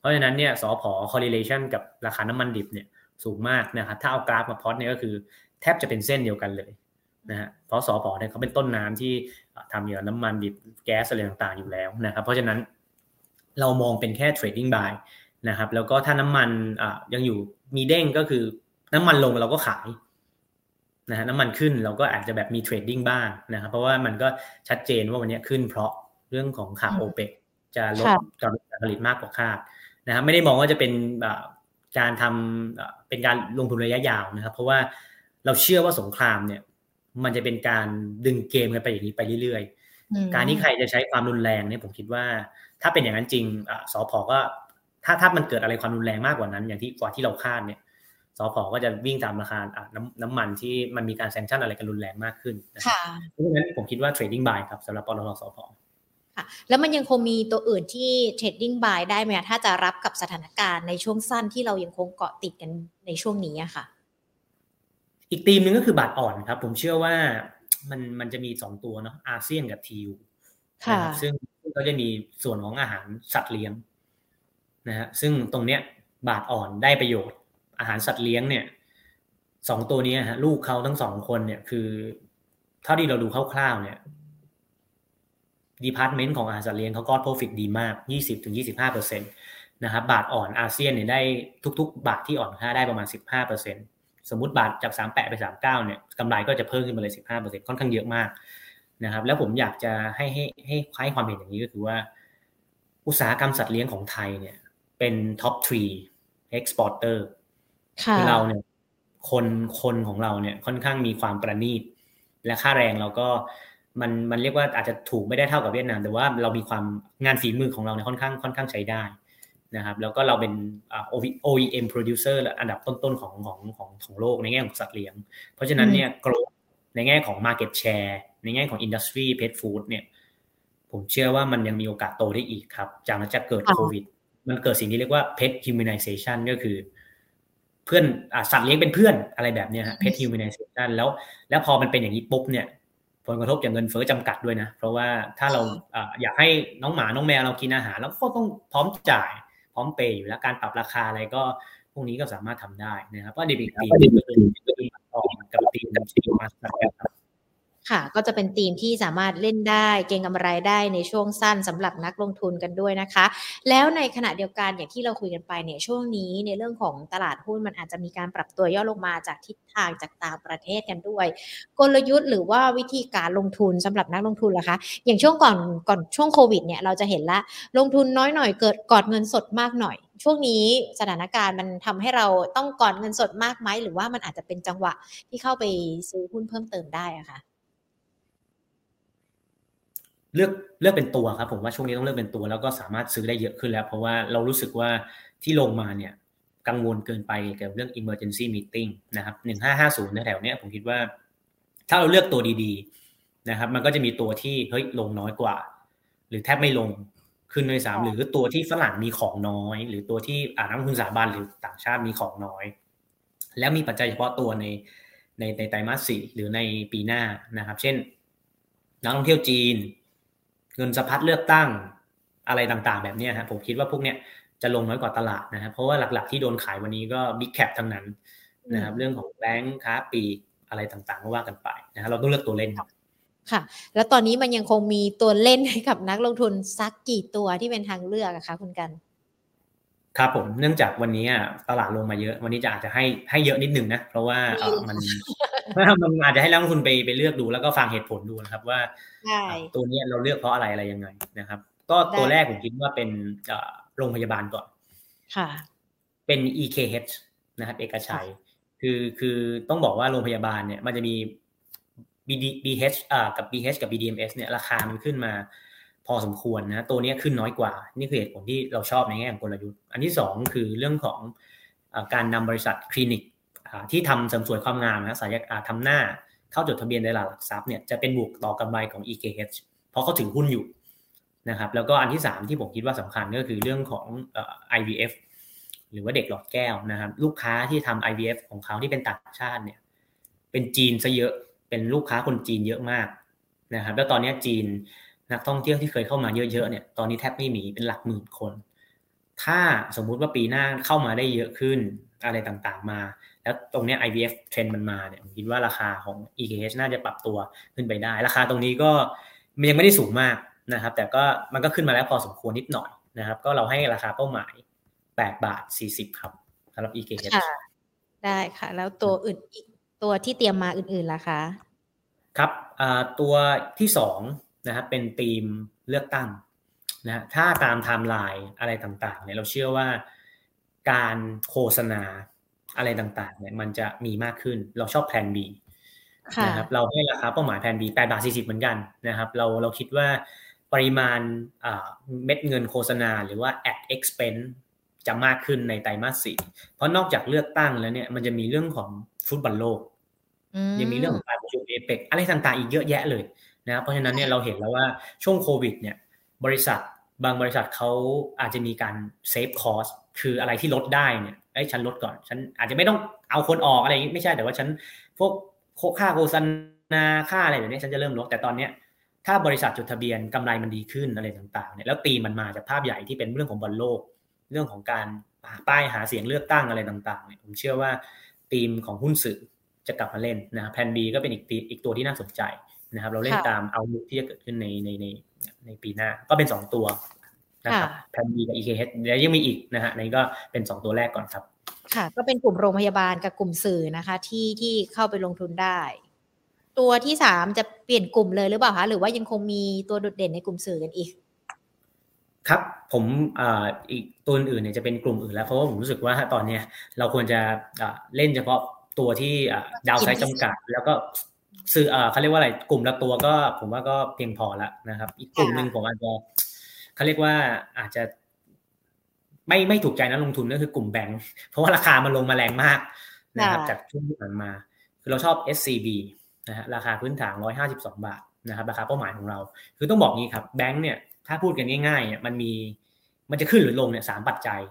ราะฉะนั้นเนี่ยสอพอ correlation กับราคาน้ำมันดิบเนี่ยสูงมากนะครับถ้าเอากราฟมาพอดเนี่ยก็คือแทบจะเป็นเส้นเดียวกันเลยนะฮะเพราะสอพอเนี่ยเขาเป็นต้นน้ำที่ทำเกี่ยวกับน้ำมันดิบแก๊สอะไรต่างๆอยู่แล้วนะครับเพราะฉะนั้นเรามองเป็นแค่ trading buy นะครับแล้วก็ถ้าน้ำมันยังอยู่มีเด้งก็คือน้ำมันลงเราก็ขายนะฮะน้ำมันขึ้นเราก็อาจจะแบบมีเทรดดิ้งบ้างนะครับเพราะว่ามันก็ชัดเจนว่าวันนี้ขึ้นเพราะเรื่องของข่าวโอเปกจะลดการผลิตมากกว่าคาด นะครับไม่ได้มองว่าจะเป็นการทำเป็นการลงทุนระยะยาวนะครับ เพราะว่าเราเชื่อว่าสงครามเนี่ย มันจะเป็นการดึงเกมกันไปอย่างนี้ไปเรื่อยๆ การที่ใครจะใช้ความรุนแรงเนี่ยผมคิดว่า ถ้าเป็นอย่างนั้นจริงอสอผอก็ถ้าถ้ามันเกิดอะไรความรุนแรงมากกว่านั้น อย่างที่กว่าที่เราคาดเนี่ยสอผอก็จะวิ่งตามราคาน้ำน้ำมันที่มันมีการ sanction อะไรกันรุนแรงมากขึ้นค่ะเพราะฉะนั้นผมคิดว่า trading buy ครับสำหรับปตทสอผอ ค่ะแล้วมันยังคงมีตัวอื่นที่ trading buy ได้ไหมถ้าจะรับกับสถานการณ์ในช่วงสั้นที่เรายังคงเกาะติดกันในช่วงนี้อะค่ะ อีกธีมหนึ่งก็คือบาทอ่อนครับ ผมเชื่อว่ามันมันจะมีสองตัวเนาะ Asian กับ TU ค่ะซึ่งก็จะมีส่วนของอาหารสัตว์เลี้ยงนะฮะซึ่งตรงเนี้ยบาทอ่อนได้ประโยชน์ อาหารสัตว์เลี้ยงเนี่ยสองตัวนี้ฮะลูกเขาทั้งสองคนเนี่ยคือ เท่าที่เราดูคร่าวๆเนี่ย department ของอาหารสัตว์เลี้ยงเขาก็ profit ดีมาก 20-25%นะครับบาทอ่อน Asian เนี่ยได้ทุก ๆ บาทที่อ่อนค่าได้ประมาณ 15%สมมติบาทจาก 38 ไป 39 เนี่ยกำไรก็จะเพิ่มขึ้นมาเลย 15%ค่อนข้างเยอะมากนะครับ แล้วผมอยากจะให้ให้ให้ให้ความเห็นอย่างนี้ก็คือว่า อุตสาหกรรมสัตว์เลี้ยงของไทยเนี่ยเป็น top three exporter คือเราเนี่ยคนคนของเราเนี่ยค่อนข้างมีความประณีตและค่าแรงเราก็ มันมันเรียกว่าอาจจะถูกไม่ได้เท่ากับเวียดนาม แต่ว่าเรามีความงานฝีมือของเราเนี่ยค่อนข้างค่อนข้างใช้ได้นะครับแล้วก็เราเป็น OEM producer อันดับต้นๆของของของของโลกในแง่ของสัตว์เลี้ยง เพราะฉะนั้นเนี่ยโกลในแง่ของ market share ในแง่ของ industry pet food เนี่ยผมเชื่อว่ามันยังมีโอกาสโตได้อีกครับ จากนั้นจะเกิดโควิด มันเกิดสิ่งที่เรียกว่า pet humanization ก็คือ เพื่อนสัตว์เลี้ยงเป็นเพื่อนอะไรแบบนี้ฮะ pet humanization แล้ว แล้วพอมันเป็นอย่างนี้ปุ๊บเนี่ย ผลกระทบจากเงินเฟ้อจำกัดด้วยนะ เพราะว่าถ้าเราอยากให้น้องหมาน้องแมวเรากินอาหารแล้วก็ต้องพร้อมจ่ายพร้อมเปย์อยู่แล้วการปรับราคาอะไรก็พวกนี้ก็สามารถทำได้นะครับก็ดีบีปีกับปีนที่มาสครับ ค่ะ ก็จะเป็นธีมที่สามารถเล่นได้เก็งกำไรได้ในช่วงสั้นสำหรับนักลงทุนกันด้วยนะคะ แล้วในขณะเดียวกันอย่างที่เราคุยกันไปเนี่ยช่วงนี้ในเรื่องของตลาดหุ้นมันอาจจะมีการปรับตัวย่อลงมาจากทิศทางจากต่างประเทศกันด้วย กลยุทธ์หรือว่าวิธีการลงทุนสำหรับนักลงทุนล่ะคะ อย่างช่วงก่อนก่อนช่วงโควิดเนี่ยเราจะเห็นละลงทุนน้อยหน่อยเกิดกอดเงินสดมากหน่อย ช่วงนี้สถานการณ์มันทำให้เราต้องกอดเงินสดมากไหมหรือว่ามันอาจจะเป็นจังหวะที่เข้าไปซื้อหุ้นเพิ่มเติมได้อะค่ะ เลือกเลือกเป็นตัวครับผมว่าช่วงนี้ต้องเลือกเป็นตัว แล้วก็สามารถซื้อได้เยอะขึ้นแล้ว เพราะว่าเรารู้สึกว่าที่ลงมาเนี่ยกังวลเกินไปกับเรื่อง emergency meeting นะครับหนึ่งห้าห้าศูนย์แถวเนี้ยผมคิดว่า ถ้าเราเลือกตัวดีๆนะครับ มันก็จะมีตัวที่เฮ้ยลงน้อยกว่า หรือแทบไม่ลงขึ้นในสามหรือตัวที่ฝรั่งมีของน้อย หรือตัวที่อ่านักลงทุนสถาบันหรือต่างชาติมีของน้อย แล้วมีปัจจัยเฉพาะตัวในในในไตรมาสสี่หรือในปีหน้านะครับ เช่น นักท่องเที่ยวจีน เงินสะพัดเลือกตั้งอะไรต่างๆ แบบนี้ครับผมคิดว่าพวกเนี้ยจะลงน้อยกว่าตลาดนะครับเพราะว่าหลักๆที่โดนขายวันนี้ก็บิ๊กแคปทั้งนั้นนะครับเรื่องของแบงค์ค้าปีอะไรต่างๆก็ว่ากันไปนะเราต้องเลือกตัวเล่นครับค่ะ แล้วตอนนี้มันยังคงมีตัวเล่นให้กับนักลงทุนสักกี่ตัวที่เป็นทางเลือกอะคะคุณกัน ครับผมเนื่องจากวันนี้ตลาดลงมาเยอะ วันนี้จะอาจจะให้ให้เยอะนิดนึงนะ เพราะว่ามัน มันอาจจะให้นักลงทุนไปไปเลือกดูแล้วก็ฟังเหตุผลดูนะครับว่าตัวนี้เราเลือกเพราะอะไรอะไรยังไงนะครับ ก็ตัวแรกผมคิดว่าเป็นโรงพยาบาลก่อนค่ะ เป็น EKH นะครับ เอกชัย คือคือต้องบอกว่าโรงพยาบาลเนี่ย มันจะมี BH อ่ากับ BH กับ BDMS เนี่ยราคามันขึ้นมาพอสมควรนะ ตัวนี้ขึ้นน้อยกว่า นี่คือเหตุผลที่เราชอบในแง่ของกลยุทธ์ อันที่สองคือเรื่องของอการนำบริษัทคลินิก ที่ทำเสริมสวยความงามนะสายทำหน้าเข้าจดทะเบียนในตลาหลักทรัพย์เนี่ยจะเป็นบวกต่อกำไรของ EKH เพราะเขาถือหุ้นอยู่นะครับแล้วก็อันที่ 3 ที่ผมคิดว่าสำคัญก็คือเรื่องของ IVF หรือว่าเด็กหลอดแก้วนะครับลูกค้าที่ทำ IVF ของเขาที่เป็นต่างชาติเนี่ยเป็นจีนซะเยอะเป็นลูกค้าคนจีนเยอะมากนะครับแล้วตอนนี้จีนนักท่องเที่ยวที่เคยเข้ามาเยอะๆเนี่ยตอนนี้แทบไม่มีเป็นหลักหมื่นคน ถ้าสมมุติว่าปีหน้าเข้ามาได้เยอะขึ้นอะไรต่างๆมา แล้วตรงนี้ IVF เทรนด์มันมาเนี่ยผมคิดว่าราคาของ EKH น่าจะปรับตัวขึ้นไปได้ ราคาตรงนี้ก็ยังไม่ได้สูงมากนะครับ แต่ก็มันก็ขึ้นมาแล้วพอสมควรนิดหน่อยนะครับ ก็เราให้ราคาเป้าหมาย 8 บาท 40 ครับสำหรับ EKH ได้ค่ะ แล้วตัวอื่นอีกตัวที่เตรียมมาอื่นๆล่ะคะ ครับตัวที่สองนะครับเป็นธีมเลือกตั้งนะถ้าตามไทม์ไลน์อะไรต่างๆเนี่ยเราเชื่อว่าการโฆษณา อะไรต่างๆเนี่ยมันจะมีมากขึ้น เราชอบแพลน B นะครับเราให้ราคาเป้าหมายแพลน B 8บาท40 เหมือนกันนะครับ เราเราคิดว่าปริมาณเม็ดเงินโฆษณาหรือว่า ad expense จะมากขึ้นในไตรมาสสี่เพราะนอกจากเลือกตั้งแล้วเนี่ยมันจะมีเรื่องของฟุตบอลโลก ยังมีเรื่องของการประชุมเอเปกอะไรต่างๆอีกเยอะแยะเลยนะเพราะฉะนั้นเนี่ยเราเห็นแล้วว่าช่วงโควิดเนี่ยบริษัท บางบริษัทเขาอาจจะมีการ save cost คืออะไรที่ลดได้เนี่ยไอ้ฉันลดก่อน ฉันอาจจะไม่ต้องเอาคนออกอะไรอย่างนี้ไม่ใช่แต่ว่าฉันพวกค่าโฆษณาค่าอะไรแบบนี้ฉันจะเริ่มลดแต่ตอนเนี้ยถ้าบริษัทจดทะเบียนกำไรมันดีขึ้นอะไรต่างๆเนี่ยแล้วธีมมันมาจากภาพใหญ่ที่เป็นเรื่องของบอลโลก เรื่องของการป้ายหาเสียงเลือกตั้งอะไรต่างๆเนี่ยผมเชื่อว่าธีมของหุ้นสื่อจะกลับมาเล่นนะ Plan B ก็เป็นอีกอีกตัวที่น่าสนใจนะครับ เราเล่นตามเอาลุกที่จะเกิดขึ้นในในใน ในปีหน้าก็เป็นสองตัวนะครับแพนบีกับ EKH แล้วยังมีอีกนะฮะนี่ก็เป็นสองตัวแรกก่อนครับ ค่ะ ก็เป็นกลุ่มโรงพยาบาลกับกลุ่มสื่อนะคะ ที่ที่เข้าไปลงทุนได้ ตัวที่สามจะเปลี่ยนกลุ่มเลยหรือเปล่าคะหรือว่ายังคงมีตัวโดดเด่นในกลุ่มสื่อกันอีกครับผมอ่าอีกตัวอื่นเนี่ยจะเป็นกลุ่มอื่นแล้วเพราะว่าผมรู้สึกว่าตอนเนี้ยเราควรจะเล่นเฉพาะตัวที่ดาวไซด์จำกัด แล้วก็ ซื้อเขาเรียกว่าอะไรกลุ่มละตัวก็ ผมว่าก็เพียงพอแล้วนะครับ อีกกลุ่มหนึ่งผมอาจจะเขาเรียกว่าอาจจะ ไม่ไม่ถูกใจนักลงทุนก็คือกลุ่มแบงค์เพราะว่าราคามันลงมาแรงมากนะครับ จากช่วงที่ผ่านมา คือเราชอบ SCB นะฮะราคาพื้นฐาน 152 บาทนะครับราคาเป้าหมายของเรา คือต้องบอกงี้ครับแบงค์เนี่ยถ้าพูดกันง่ายๆมันมีมันจะขึ้นหรือลงเนี่ยสามปัจจัย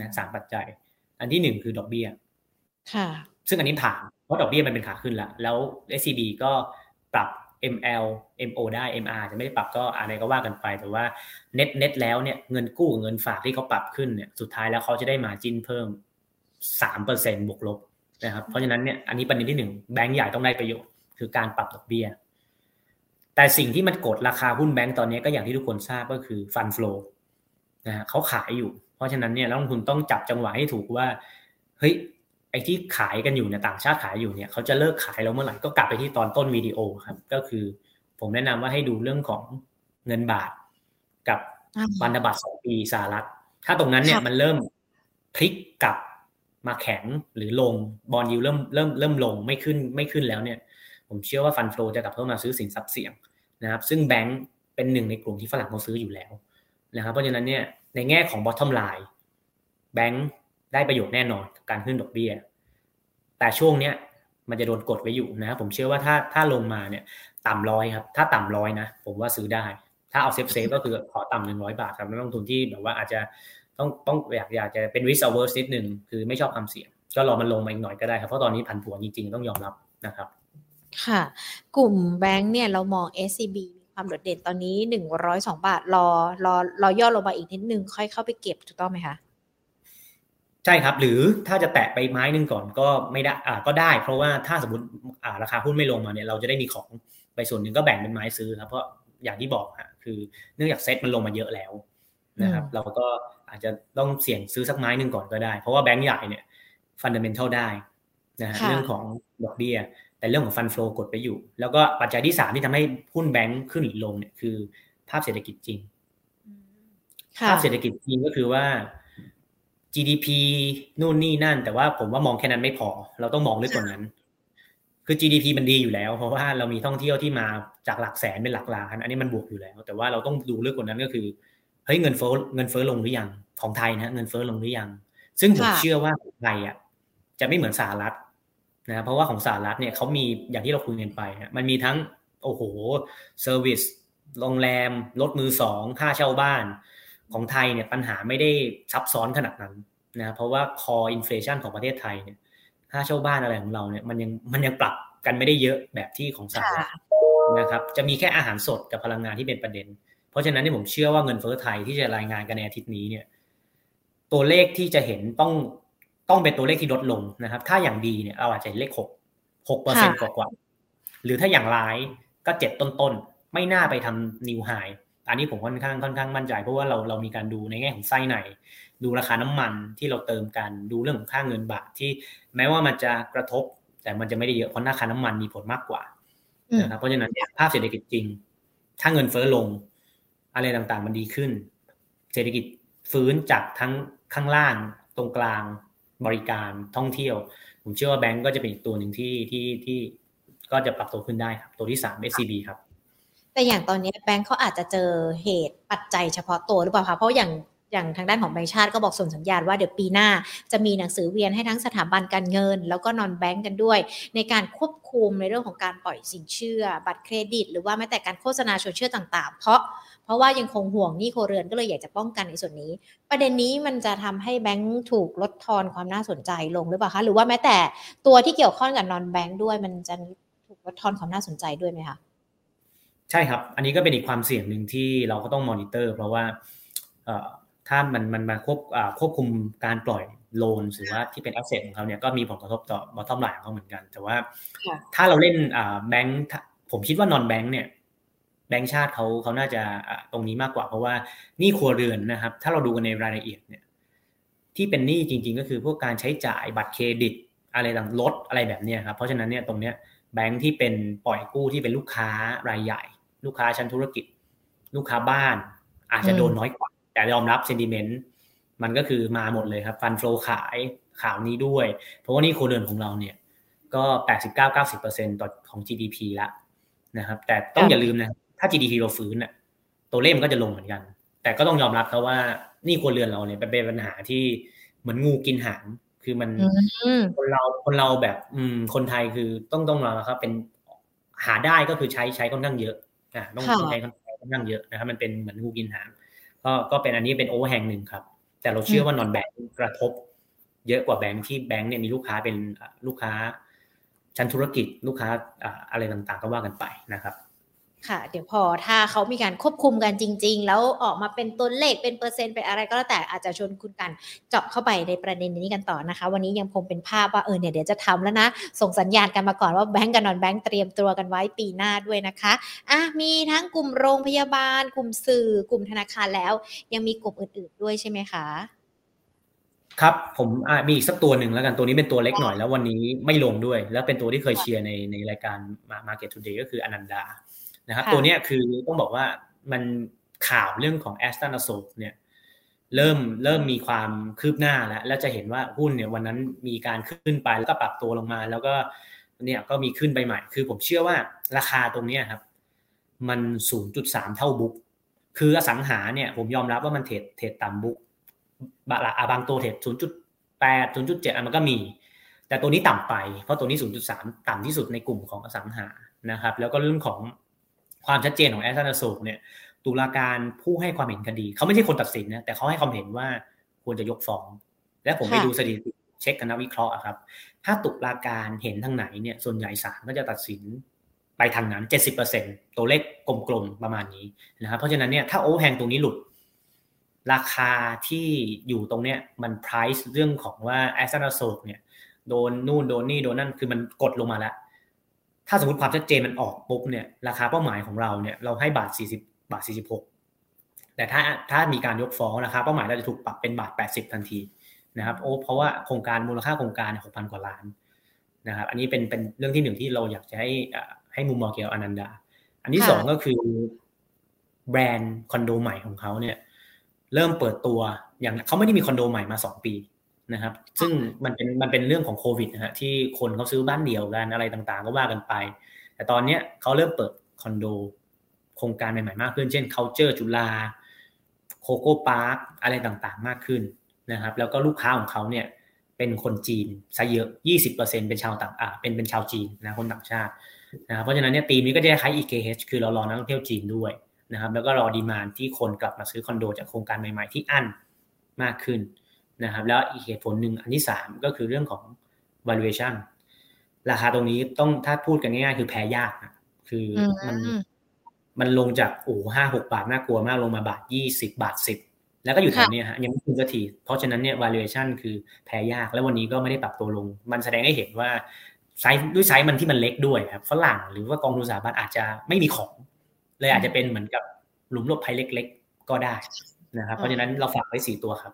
นะสามปัจจัย อันที่หนึ่งคือดอกเบี้ยค่ะ ซึ่งอันนี้ผ่าน เพราะดอกเบี้ยมันเป็นขาขึ้นล้วแล้ว SCB ก็ปรับ ML MO ได้ MR จะไม่ได้ปรับก็อะไรก็ว่ากันไป แต่ว่าเน็ตเน็ตแล้วเนี่ยเงินกู้เงินฝากที่เขาปรับขึ้นเนี่ยสุดท้ายแล้วเขาจะได้มาจินเพิ่มสามเปอร์เซ็นบวกลบนะครับเพราะฉะนั้นเนี่ยอันนี้ประเด็นที่หนึ่งแบงก์ใหญ่ต้องได้ประโยชน์คือการปรับดอกเบี้ย แต่สิ่งที่มันกดราคาหุ้นแบงก์ตอนนี้ก็อย่างที่ทุกคนทราบก็คือฟันฟลูนะฮะเขาขายอยู่ เพราะฉะนั้นเนี่ยนักลงทุนต้องจับจังหวะให้ถูกว่าเฮ้ย ไอ้ที่ขายกันอยู่เนี่ยต่างชาติขายอยู่เนี่ยเขาจะเลิกขายแล้วเมื่อไหร่ก็กลับไปที่ตอนต้นวิดีโอครับ ก็คือผมแนะนำว่าให้ดูเรื่องของเงินบาท กับพันธบัตรสองปีสหรัฐ ถ้าตรงนั้นเนี่ยมันเริ่มพลิกกลับมาแข็งหรือลงบอลยูเริ่มเริ่มเริ่มลงไม่ขึ้นไม่ขึ้นแล้วเนี่ย ผมเชื่อว่า fund flow จะกลับเข้ามาซื้อสินทรัพย์เสี่ยงนะครับ ซึ่งแบงก์เป็นหนึ่งในกลุ่มที่ฝรั่งเขาซื้ออยู่แล้วนะครับเพราะฉะนั้นเนี่ยในแง่ของ bottom line แบงก์ ได้ประโยชน์แน่นอนการขึ้นดอกเบี้ย แต่ช่วงเนี้ยมันจะโดนกดไว้อยู่นะ ผมเชื่อว่าถ้าถ้าลงมาเนี่ย ต่ำร้อยครับ ถ้าต่ำร้อยนะ ผมว่าซื้อได้ ถ้าเอา safe safe ก็คือขอต่ำหนึ่งร้อยบาทครับนักลงทุนที่แบบว่าอาจจะต้องต้องอยากอยากจะเป็น risk averse นิดนึงคือไม่ชอบความเสี่ยง ก็รอมันลงมาอีกหน่อยก็ได้ครับ เพราะตอนนี้ผันผวนจริงๆ ต้องยอมรับนะครับ ค่ะ กลุ่มแบงค์เนี่ยเรามอง SCB มีความโดดเด่นตอนนี้หนึ่งร้อยสองบาทรอรอรอย่อลงมาอีกนิดนึงค่อยเข้าไปเก็บถูกต้องไหมคะ ใช่ครับ หรือถ้าจะแตะไปไม้นึงก่อนก็ไม่ได้อ่าก็ได้ เพราะว่าถ้าสมมติอ่าราคาหุ้นไม่ลงมาเนี่ยเราจะได้มีของไปส่วนหนึ่งก็แบ่งเป็นไม้ซื้อครับเพราะอย่างที่บอกฮะคือเนื่องจากเซ็ตมันลงมาเยอะแล้วนะครับเราก็อาจจะต้องเสี่ยงซื้อสักไม้หนึ่งก่อนก็ได้ เพราะว่าแบงก์ใหญ่เนี่ยฟันเดเมนทัลได้นะฮะเรื่องของดอกเบี้ย แต่เรื่องของฟันฟลูกดไปอยู่ แล้วก็ปัจจัยที่สามที่ทำให้หุ้นแบงก์ขึ้นหรือลงเนี่ยคือ ภาพเศรษฐกิจจริงภาพเศรษฐกิจจริงก็คือว่า GDP นู่นนี่นั่น แต่ว่าผมว่ามองแค่นั้นไม่พอ เราต้องมองลึกกว่านั้น คือ GDP มันดีอยู่แล้ว เพราะว่าเรามีท่องเที่ยวที่มาจากหลักแสนเป็นหลักล้าน อันนี้มันบวกอยู่แล้ว แต่ว่าเราต้องดูลึกกว่านั้นก็คือเฮ้ยเงินเฟ้อเงินเฟ้อลงหรือยังของไทยนะเงินเฟ้อลงหรือยัง ซึ่งผมเชื่อว่าไทยอะจะไม่เหมือนสหรัฐนะเพราะว่าของสหรัฐเนี่ยเขามีอย่างที่เราคุยกันไปมันมีทั้งโอ้โห service โรงแรมรถมือสองค่าเช่าบ้าน ของไทยเนี่ยปัญหาไม่ได้ซับซ้อนขนาดนั้นนะเพราะว่า core inflation ของประเทศไทยเนี่ยค่าเช่าบ้านอะไรของเราเนี่ยมันยังมันยังปรับกันไม่ได้เยอะแบบที่ของสหรัฐนะครับจะมีแค่อาหารสดกับพลังงานที่เป็นประเด็น เพราะฉะนั้นเนี่ยผมเชื่อว่าเงินเฟ้อไทยที่จะรายงานกันในอาทิตย์นี้เนี่ยตัวเลขที่จะเห็นต้องต้องเป็นตัวเลขที่ลดลงนะครับ ถ้าอย่างดีเนี่ยเราอาจจะเลขหกหกเปอร์เซ็นต์กว่า หรือถ้าอย่างร้ายก็เจ็ดต้นๆ ไม่น่าไปทำนิวไฮ อันนี้ผมค่อนข้างค่อนข้างมั่นใจ เพราะว่าเราเรามีการดูในแง่ของไส้ในดูราคาน้ำมันที่เราเติมกันดูเรื่องของค่าเงินบาทที่แม้ว่ามันจะกระทบ แต่มันจะไม่ได้เยอะเพราะราคาน้ำมันมีผลมากกว่านะครับเพราะฉะนั้นภาพเศรษฐกิจจริง ถ้าเงินเฟ้อลง อะไรต่างๆ มันดีขึ้น เศรษฐกิจฟื้นจากทั้งข้างล่าง ตรงกลางบริการท่องเที่ยว ผมเชื่อว่าแบงก์ก็จะเป็นอีกตัวหนึ่งที่ที่ที่ก็จะปรับตัวขึ้นได้ครับ ตัวที่สาม SCB ครับ แต่อย่างตอนนี้แบงก์เขาอาจจะเจอเหตุปัจจัยเฉพาะตัวหรือเปล่าคะเพราะอย่างอย่างทางด้านของแบงก์ชาติก็บอกส่งสัญญาณว่าเดี๋ยวปีหน้าจะมีหนังสือเวียนให้ทั้งสถาบันการเงิน แล้วก็นอนแบงก์กันด้วย ในการควบคุมในเรื่องของการปล่อยสินเชื่อ บัตรเครดิต หรือว่าแม้แต่การโฆษณาชวนเชื่อต่าง ๆ เพราะเพราะว่ายังคงห่วงหนี้โครเรือนก็เลยอยากจะป้องกันในส่วนนี้ ประเด็นนี้มันจะทำให้แบงก์ถูกลดทอนความน่าสนใจลงหรือเปล่าคะหรือว่าแม้แต่ตัวที่เกี่ยวข้องกับนอนแบงก์ด้วย มันจะถูกลดทอนความน่าสนใจด้วยไหมคะ ใช่ครับ อันนี้ก็เป็นอีกความเสี่ยงหนึ่งที่เราก็ต้องมอนิเตอร์ เพราะว่าถ้ามันมันมาควบควบคุมการปล่อย loan หรือว่าที่เป็น asset ของเขาเนี่ยก็มีผลกระทบต่อ bottom line ของเขาเหมือนกัน แต่ว่าถ้าเราเล่นแบงค์ผมคิดว่า non-bank เนี่ยแบงค์ชาติเขาเขาน่าจะตรงนี้มากกว่า เพราะว่านี่ครัวเรือนนะครับ ถ้าเราดูกันในรายละเอียดเนี่ย ที่เป็นหนี้จริง ๆ ก็คือพวกการใช้จ่ายบัตรเครดิต อะไรต่างลดอะไรแบบนี้ครับเพราะฉะนั้นเนี่ยตรงเนี้ยแบงค์ที่เป็นปล่อยกู้ที่เป็นลูกค้ารายใหญ่ ลูกค้าชั้นธุรกิจ ลูกค้าบ้าน อาจจะโดนน้อยกว่า แต่ยอมรับเซนดิเมนต์มันก็คือมาหมดเลยครับ ฟันโฟลขายข่าวนี้ด้วย เพราะว่านี่โคเรือนของเราเนี่ยก็ 89-90%ต่อของ GDP ละนะครับ แต่ต้องอย่าลืมนะ ถ้า GDP เราฟื้นอะตัวเลขมันก็จะลงเหมือนกัน แต่ก็ต้องยอมรับเขาว่านี่ครเรือนเราเนี่ยเป็นปัญหาที่เหมือนงูกินหางคือมันคนเราคนเราแบบ อืม คนไทยคือต้องต้องรอครับ เป็นหาได้ก็คือใช้ใช้ค่อนข้างเยอะ อ่าต้องใช้ค่อนข้างเยอะนะครับมันเป็นเหมือนงูกินหางก็ก็เป็นอันนี้เป็นโอเวอร์แฮงหนึ่งครับ แต่เราเชื่อว่านอนแบงก์กระทบ เยอะกว่าแบงก์ที่แบงก์เนี่ยมีลูกค้าเป็นลูกค้าชั้นธุรกิจลูกค้าอะไรต่างๆ ก็ว่ากันไปนะครับ ค่ะ เดี๋ยวพอถ้าเขามีการควบคุมกันจริง ๆ แล้วออกมาเป็นตัวเลขเป็นเปอร์เซ็นต์เป็นอะไรก็แล้วแต่อาจจะชวนคุณกันเจาะเข้าไปในประเด็นนี้กันต่อนะคะ วันนี้ยังคงเป็นภาพว่าเออเนี่ยเดี๋ยวจะทำแล้วนะ ส่งสัญญาณกันมาก่อนว่าแบงก์กับนอนแบงก์เตรียมตัวกันไว้ปีหน้าด้วยนะคะอะมีทั้งกลุ่มโรงพยาบาล กลุ่มสื่อ กลุ่มธนาคารแล้ว ยังมีกลุ่มอื่น ๆด้วยใช่ไหมคะครับผมมีอีกสักตัวหนึ่งแล้วกันตัวนี้เป็นตัวเล็กหน่อยแล้ววันนี้ไม่ลงด้วย แล้วเป็นตัวที่เคยเชียร์ในในรายการ Market Today ก็คืออนันดา นะครับตัวนี้คือต้องบอกว่ามันข่าวเรื่องของแอสตันอโศกเนี่ยเริ่มเริ่มมีความคืบหน้าแล้ว แล้วจะเห็นว่าหุ้นเนี่ยวันนั้นมีการขึ้นไปแล้วก็ปรับตัวลงมา แล้วก็เนี่ยก็มีขึ้นไปใหม่ คือผมเชื่อว่าราคาตรงนี้ครับ มัน 0.3 เท่าบุ๊กคืออสังหาเนี่ยผมยอมรับว่ามันเทรดเทรดต่ำบุ๊กบางบางตัวเทรด0.8 0.7มันก็มี แต่ตัวนี้ต่ำไป เพราะตัวนี้ 0.3 ต่ำที่สุดในกลุ่มของอสังหานะครับ แล้วก็เรื่องของ ความชัดเจนของแอสตันโศกเนี่ยตุลาการผู้ให้ความเห็นคดี เขาไม่ใช่คนตัดสินนะแต่เขาให้ความเห็นว่าควรจะยกฟ้อง และผมไปดูสถิติเช็คกันนักวิเคราะห์ครับ ถ้าตุลาการเห็นทางไหนเนี่ยส่วนใหญ่ศาลก็จะตัดสินไปทางนั้น 70%ตัวเลขกลมๆประมาณนี้นะครับเพราะฉะนั้นเนี่ยถ้าโอแฮงตรงนี้หลุด ราคาที่อยู่ตรงเนี้ยมัน price เรื่องของว่าแอสตันโศกเนี่ยโดนนู่นโดนนี่โดนนั่นคือมันกดลงมาแล้ว ถ้าสมมติความชัดเจนมันออกปุ๊บเนี่ยราคาเป้าหมายของเราเนี่ยเราให้บาท 40 บาท 46 แต่ถ้าถ้ามีการยกฟ้องราคาเป้าหมายเราจะถูกปรับเป็นบาท 80 ทันทีนะครับโอ้เพราะว่าโครงการมูลค่าโครงการ 6,000 กว่าล้านนะครับอันนี้เป็นเป็นเรื่องที่หนึ่งที่เราอยากจะให้ให้มุมมองเกี่ยวกับอนันดา อันที่สองก็คือแบรนด์คอนโดใหม่ของเขาเนี่ยเริ่มเปิดตัวอย่างเขาไม่ได้มีคอนโดใหม่มา2ปี นะครับ ซึ่งมันเป็นมันเป็นเรื่องของโควิดนะฮะที่คนเขาซื้อบ้านเดี่ยวกันอะไรต่างๆ ก็ว่ากันไป แต่ตอนนี้เขาเริ่มเปิดคอนโด โครงการใหม่ๆมากขึ้น เช่น culture จุฬาโคโค่พาร์คอะไรต่างๆ มากขึ้นนะครับ แล้วก็ลูกค้าของเขาเนี่ยเป็นคนจีนซะเยอะ20%เป็นชาวต่างอ่าเป็นเป็นชาวจีนนะคนต่างชาตินะเพราะฉะนั้นเนี่ยปีนี้ก็จะคล้าย EKH คือเรารอนักท่องเที่ยวจีนด้วยนะครับ แล้วก็รอดีมานที่คนกลับมาซื้อคอนโดจากโครงการใหม่ๆที่อั้นมากขึ้น นะครับแล้วอีกเหตุผลหนึ่งอันที่ 3 ก็คือเรื่องของ valuation ราคาตรงนี้ต้องถ้าพูดกันง่ายๆคือแพ้ยากคือมันมันลงจากโอ้ห้าหกบาทน่ากลัวมากลงมาบาทยี่สิบาทสิบแล้วก็อยู่แถวนี้ฮะยังไม่ขึ้นสักทีเพราะฉะนั้นเนี่ย valuation คือแพ้ยาก แล้ววันนี้ก็ไม่ได้ปรับตัวลง มันแสดงให้เห็นว่าไซส์ด้วยไซส์มันที่มันเล็กด้วยครับฝรั่งหรือว่ากองทุนสถาบันอาจจะไม่มีของ เลยอาจจะเป็นเหมือนกับหลุมหลบภัยเล็ก ๆ ก็ได้นะครับเพราะฉะนั้นเราฝากไว้สี่ตัวครับ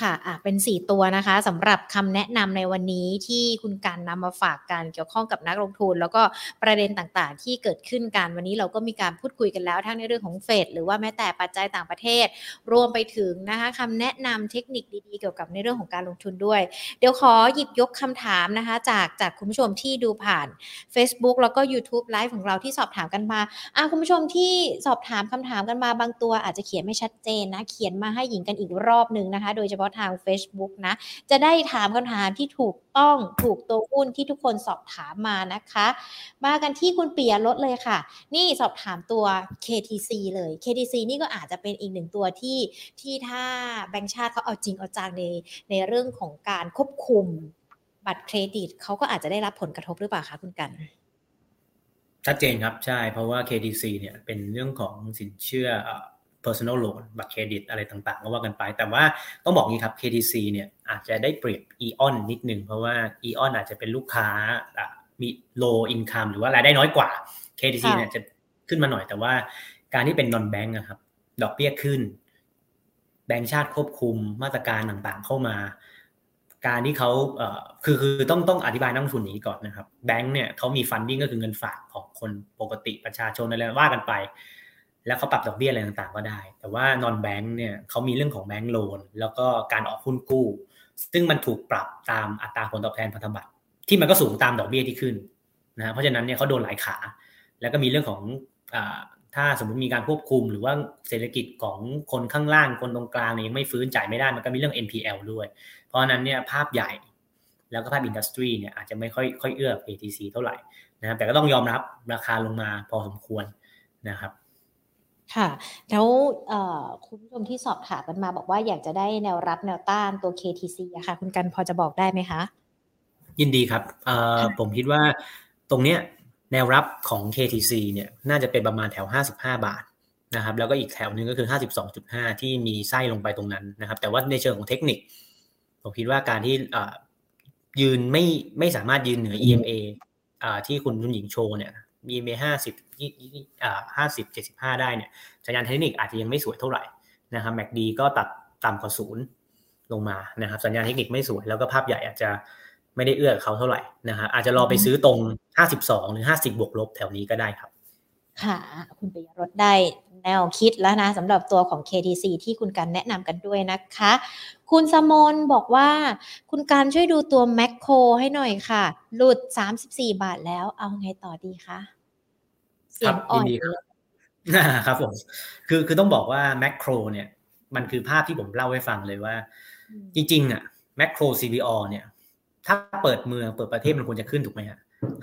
ค่ะอะ เป็น 4 ตัวนะคะสำหรับคำแนะนำในวันนี้ที่คุณการนำมาฝากกันเกี่ยวข้องกับนักลงทุน แล้วก็ประเด็นต่างๆ ที่เกิดขึ้นกันวันนี้เราก็มีการพูดคุยกันแล้ว ทั้งในเรื่องของเฟดหรือว่าแม้แต่ปัจจัยต่างประเทศ รวมไปถึงนะคะคำแนะนำเทคนิคดีๆ เกี่ยวกับในเรื่องของการลงทุนด้วย เดี๋ยวขอหยิบยกคำถามนะคะ จากจากคุณผู้ชมที่ดูผ่าน Facebook แล้วก็ YouTube ไลฟ์ของเราที่สอบถามกันมาอะคุณผู้ชมที่สอบถามคำถามกันมาบางตัวอาจจะเขียนไม่ชัดเจนนะเขียนมาให้หญิงกันอีกรอบหนึ่งนะคะ โดยเฉพาะาะทาง Facebook นะ จะได้ถามคำถามที่ถูกต้องถูกตัวหุ้นที่ทุกคนสอบถามมานะคะ มากันที่คุณเปียรถเลยค่ะ นี่สอบถามตัว KTC เลย KTC นี่ก็อาจจะเป็นอีกหนึ่งตัวที่ที่ถ้าแบงค์ชาติเขาเอาจริงเอาจังในในเรื่องของการควบคุมบัตรเครดิตเขาก็อาจจะได้รับผลกระทบหรือเปล่าคะคุณกัน ชัดเจนครับใช่เพราะว่า KTC เนี่ยเป็นเรื่องของสินเชื่อ personal loan บัตรเครดิตอะไรต่างๆ ก็ว่ากันไป แต่ว่าต้องบอกงี้ครับ KTC เนี่ยอาจจะได้เปรียบ EON นิดนึง เพราะว่า EON อาจจะเป็นลูกค้ามี low income หรือว่ารายได้น้อยกว่า KTC เนี่ยจะขึ้นมาหน่อยแต่ว่าการที่เป็น non bank นะครับ ดอกเบี้ยขึ้น แบงก์ชาติควบคุมมาตรการต่างๆ เข้ามา การที่เขาเอ่อคือคือต้องต้องอธิบายนักทุนนี้ก่อนนะครับ แบงก์เนี่ยเขามีฟันดิ้งก็คือเงินฝากของคนปกติประชาชนอะไรว่ากันไป แล้วเขาปรับดอกเบี้ยอะไรต่างๆก็ได้ แต่ว่านอนแบงค์เนี่ยเขามีเรื่องของแบงค์โลน แล้วก็การออกหุ้นกู้ ซึ่งมันถูกปรับตามอัตราผลตอบแทนพันธบัตรที่มันก็สูงตามดอกเบี้ยที่ขึ้นนะเพราะฉะนั้นเนี่ยเขาโดนหลายขา แล้วก็มีเรื่องของอถ้าสมมติมีการควบคุม หรือว่าเศรษฐกิจของคนข้างล่างคนตรงกลางเนี่ยยังไม่ฟื้นจ่ายไม่ได้มันก็มีเรื่อง NPL ด้วย เพราะฉะนั้นเนี่ยภาพใหญ่แล้วก็ภาพอินดัสทรีเนี่ยอาจจะไม่ค่อยค่อยเอื้อ ATC เท่าไหร่นะครับแต่ก็ต้องยอมรับราคาลงมาพอสมควรนะครับ ค่ะ แล้วคุณผู้ชมที่สอบถามกันมาบอกว่าอยากจะได้แนวรับแนวต้านตัว KTC อะค่ะ คุณกันพอจะบอกได้ไหมคะ ยินดีครับผมคิดว่าตรงเนี้ยแนวรับของ KTC เนี่ยน่าจะเป็นประมาณแถว 55 บาทนะครับแล้วก็อีกแถวนึงก็คือ 52.5 ที่มีไส้ลงไปตรงนั้นนะครับ แต่ว่าในเชิงของเทคนิค ผมคิดว่าการที่ยืนไม่ไม่สามารถยืนเหนือ EMA ที่คุณคุณหญิงโชว์เนี่ย มีเมห้าสิบอ่าห้าสิบเจ็ดสิบห้าได้เนี่ยสัญญาณเทคนิคอาจจะยังไม่สวยเท่าไหร่นะครับแม c ดีก็ตัดต่ำกว่าศูนย์ลงมานะครับ สัญญาณเทคนิคไม่สวย แล้วก็ภาพใหญ่อาจจะไม่ได้เอื้อเขาเท่าไหร่นะฮะอาจจะรอไปซื้อตรง 52 หรือ 50 บวกลบแถวนี้ก็ได้ครับ ค่ะ คุณปิยรถได้แนวคิดแล้วนะสำหรับตัวของ KTC ที่คุณกันแนะนำกันด้วยนะคะ คุณสมนบอกว่า คุณการช่วยดูตัวแมคโครให้หน่อยค่ะ หลุด 34 บาทแล้วเอาไงต่อดีคะ เสียงอ่อนครับผมคือคือต้องบอกว่าแมคโครเนี่ยมันคือภาพที่ผมเล่าให้ฟังเลยว่า จริงๆอะแมคโคร CVO เนี่ย ถ้าเปิดเมืองเปิดประเทศมันควรจะขึ้นถูกไหมฮะ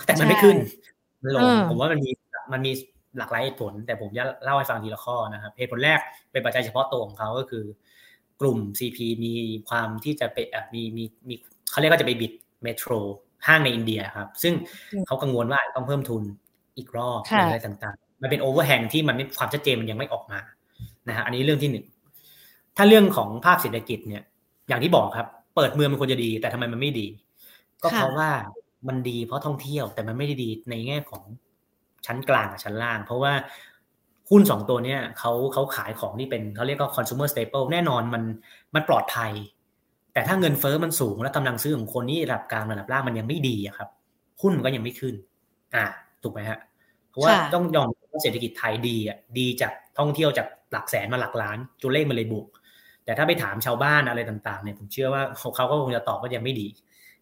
แต่มันไม่ขึ้นลงผมว่ามันมีมันมีหลากหลายเหตุผล แต่ผมจะเล่าให้ฟังทีละข้อนะครับเหตุผลแรกเป็นปัจจัยเฉพาะตัวของเขาก็คือ กลุ่ม CP มีความที่จะไปมีมีมีเขาเรียกว่าจะไปบิดเมโทรห้างในอินเดียครับ ซึ่งเขากังวลว่าต้องเพิ่มทุน อีกรอบอะไรต่างๆ มันเป็นโอเวอร์แฮงที่มันความชัดเจนมันยังไม่ออกมานะฮะอันนี้เรื่องที่หนึ่งถ้าเรื่องของภาพเศรษฐกิจเนี่ย อย่างที่บอกครับ เปิดเมืองมันควรจะดี แต่ทำไมมันไม่ดี ก็เพราะว่ามันดีเพราะท่องเที่ยว แต่มันไม่ได้ดีในแง่ของชั้นกลางกับชั้นล่าง เพราะว่าหุ้นสองตัวเนี้ยเขาเขาขายของที่เป็นเขาเรียกว่า consumer staple แน่นอนมันมันปลอดภัย แต่ถ้าเงินเฟอ้อมันสูง และกำลังซื้อของคนนี่ระดับกลางระดับล่างมันยังไม่ดีอะครับ หุ้นมันก็ยังไม่ขึ้น อ่า ถูกไหมฮะเพราะว่าต้องยอมว่าเศรษฐกิจไทยดีอะดีจากท่องเที่ยวจากหลักแสนมาหลักล้านจุเลขมันเลยบวกแต่ถ้าไปถามชาวบ้านอะไรต่างๆเนี่ยผมเชื่อว่าเขาก็คงจะตอบว่ายังไม่ดี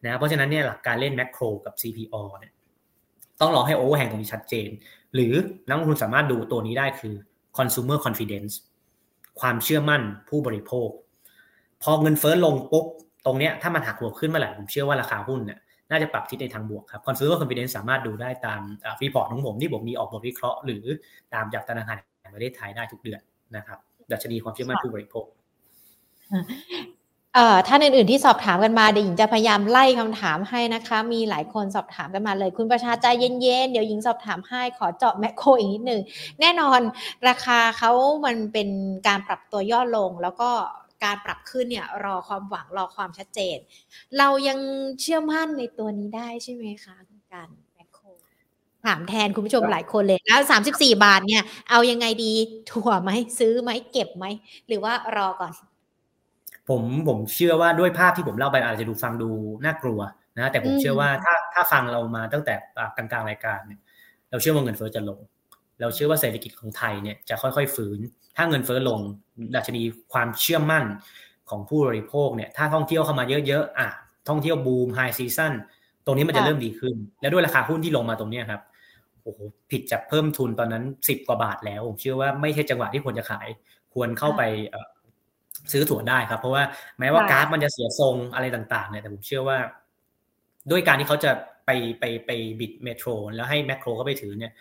นะเพราะฉะนั้นเนี่ยหลักการเล่นแมคโครกับ CPO เนี่ยต้องรอให้โอเวอร์แฮงตรงนี้ชัดเจน หรือนักลงทุนสามารถดูตัวนี้ได้คือ consumer confidence ความเชื่อมั่นผู้บริโภค พอเงินเฟ้อลงปุ๊บตรงเนี้ยถ้ามันหักหัวขึ้นเมื่อไหร่ผมเชื่อว่าราคาหุ้นเนี่ย น่าจะปรับทิศในทางบวกครับ consumer confidence สามารถดูได้ตามฟีพอร์ตของผมที่ผมมีออกบทวิเคราะห์ หรือตามจากธนาคารแห่งประเทศไทยได้ทุกเดือนนะครับดัชนีความเชื่อมั่นผู้บริโภคเอ่อท่านอื่นๆที่สอบถามกันมาเดี๋ยวหญิงจะพยายามไล่คำถามให้นะคะ มีหลายคนสอบถามกันมาเลย คุณประชาใจเย็นๆ เดี๋ยวหญิงสอบถามให้ขอเจาะแมคโครอีกนิดหนึ่งแน่นอนราคาเขามันเป็นการปรับตัวย่อลงแล้วก็ การปรับขึ้นเนี่ยรอความหวังรอความชัดเจน เรายังเชื่อมั่นในตัวนี้ได้ใช่ไหมคะคุณการแมคโครถามแทนคุณผู้ชมหลายคนเลยแล้วสามสิบสี่บาทเนี่ย เอายังไงดีถั่วไหมซื้อไหมเก็บไหม หรือว่ารอก่อน ผมผมเชื่อว่าด้วยภาพที่ผมเล่าไปอาจจะดูฟังดูน่ากลัวนะแต่ผมเชื่อว่าถ้าถ้าฟังเรามาตั้งแต่กลางๆรายการเนี่ยเราเชื่อว่าเงินเฟ้อจะลง เราเชื่อว่าเศรษฐกิจของไทยเนี่ยจะค่อยๆ ฟื้น ถ้าเงินเฟ้อลงดัชนีความเชื่อมั่นของผู้บริโภคเนี่ยถ้าท่องเที่ยวเข้ามาเยอะๆอะท่องเที่ยวบูม high season ตรงนี้มันจะเริ่มดีขึ้น แล้วด้วยราคาหุ้นที่ลงมาตรงนี้ครับโอ้โหผิดจากเพิ่มทุนตอนนั้นสิบกว่าบาทแล้ว ผมเชื่อว่าไม่ใช่จังหวะที่ควรจะขาย ควรเข้าไปซื้อถัวได้ครับ เพราะว่าแม้ว่ากราฟมันจะเสียทรงอะไรต่างๆเนี่ยแต่ผมเชื่อว่า ด้วยการที่เขาจะไปไปไปบิดเมโทรแล้วให้แมคโครเขาไปถือเนี่ย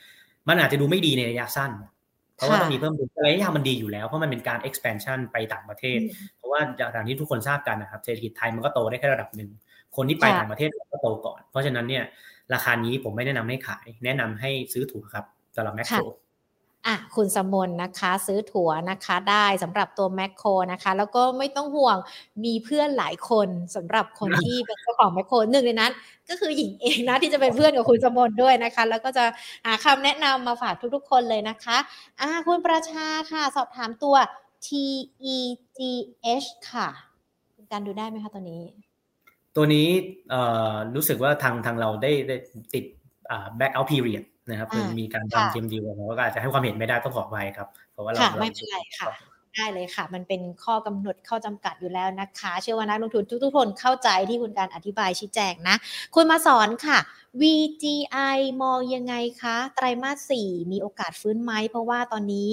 มันอาจจะดูไม่ดีในระยะสั้น เพราะว่าต้องมีเพิ่มทุนระยะยาวมันดีอยู่แล้ว เพราะมันเป็นการ expansion ไปต่างประเทศ เพราะว่าอย่างที่ทุกคนทราบกันนะครับเศรษฐกิจไทยมันก็โตได้แค่ระดับหนึ่งคนที่ไปต่างประเทศก็โตก่อน เพราะฉะนั้นเนี่ยราคานี้ผมไม่แนะนำให้ขาย แนะนำให้ซื้อถั่วครับสำหรับแมคโคร อะคุณสมนนะคะซื้อถั่วนะคะได้สำหรับตัวแมคโครนะคะ แล้วก็ไม่ต้องห่วงมีเพื่อนหลายคนสำหรับคนที่เป็นเจ้าของแมคโครหนึ่งในนั้น ก็คือหญิงเองนะที่จะเป็นเพื่อนกับคุณสมนด้วยนะคะ แล้วก็จะหาคำแนะนำมาฝากทุกๆ คนเลยนะคะอะคุณประชาค่ะ สอบถามตัว TEGH ค่ะคุณการดูได้ไหมคะตัวนี้ ตัวนี้รู้สึกว่าทางทางเราได้ได้ติด back out period นะครับคือมีการทำเกมดีลเราก็อาจจะให้ความเห็นไม่ได้ต้องขอไปครับ เพราะว่าเราไม่เป็นไรค่ะได้เลยค่ะ มันเป็นข้อกำหนดข้อจำกัดอยู่แล้วนะคะ เชื่อว่านักลงทุนทุกๆคนเข้าใจที่คุณการอธิบายชี้แจงนะ คุณมาสอนค่ะ VGI มองยังไงคะ ไตรมาสสี่มีโอกาสฟื้นไหม เพราะว่าตอนนี้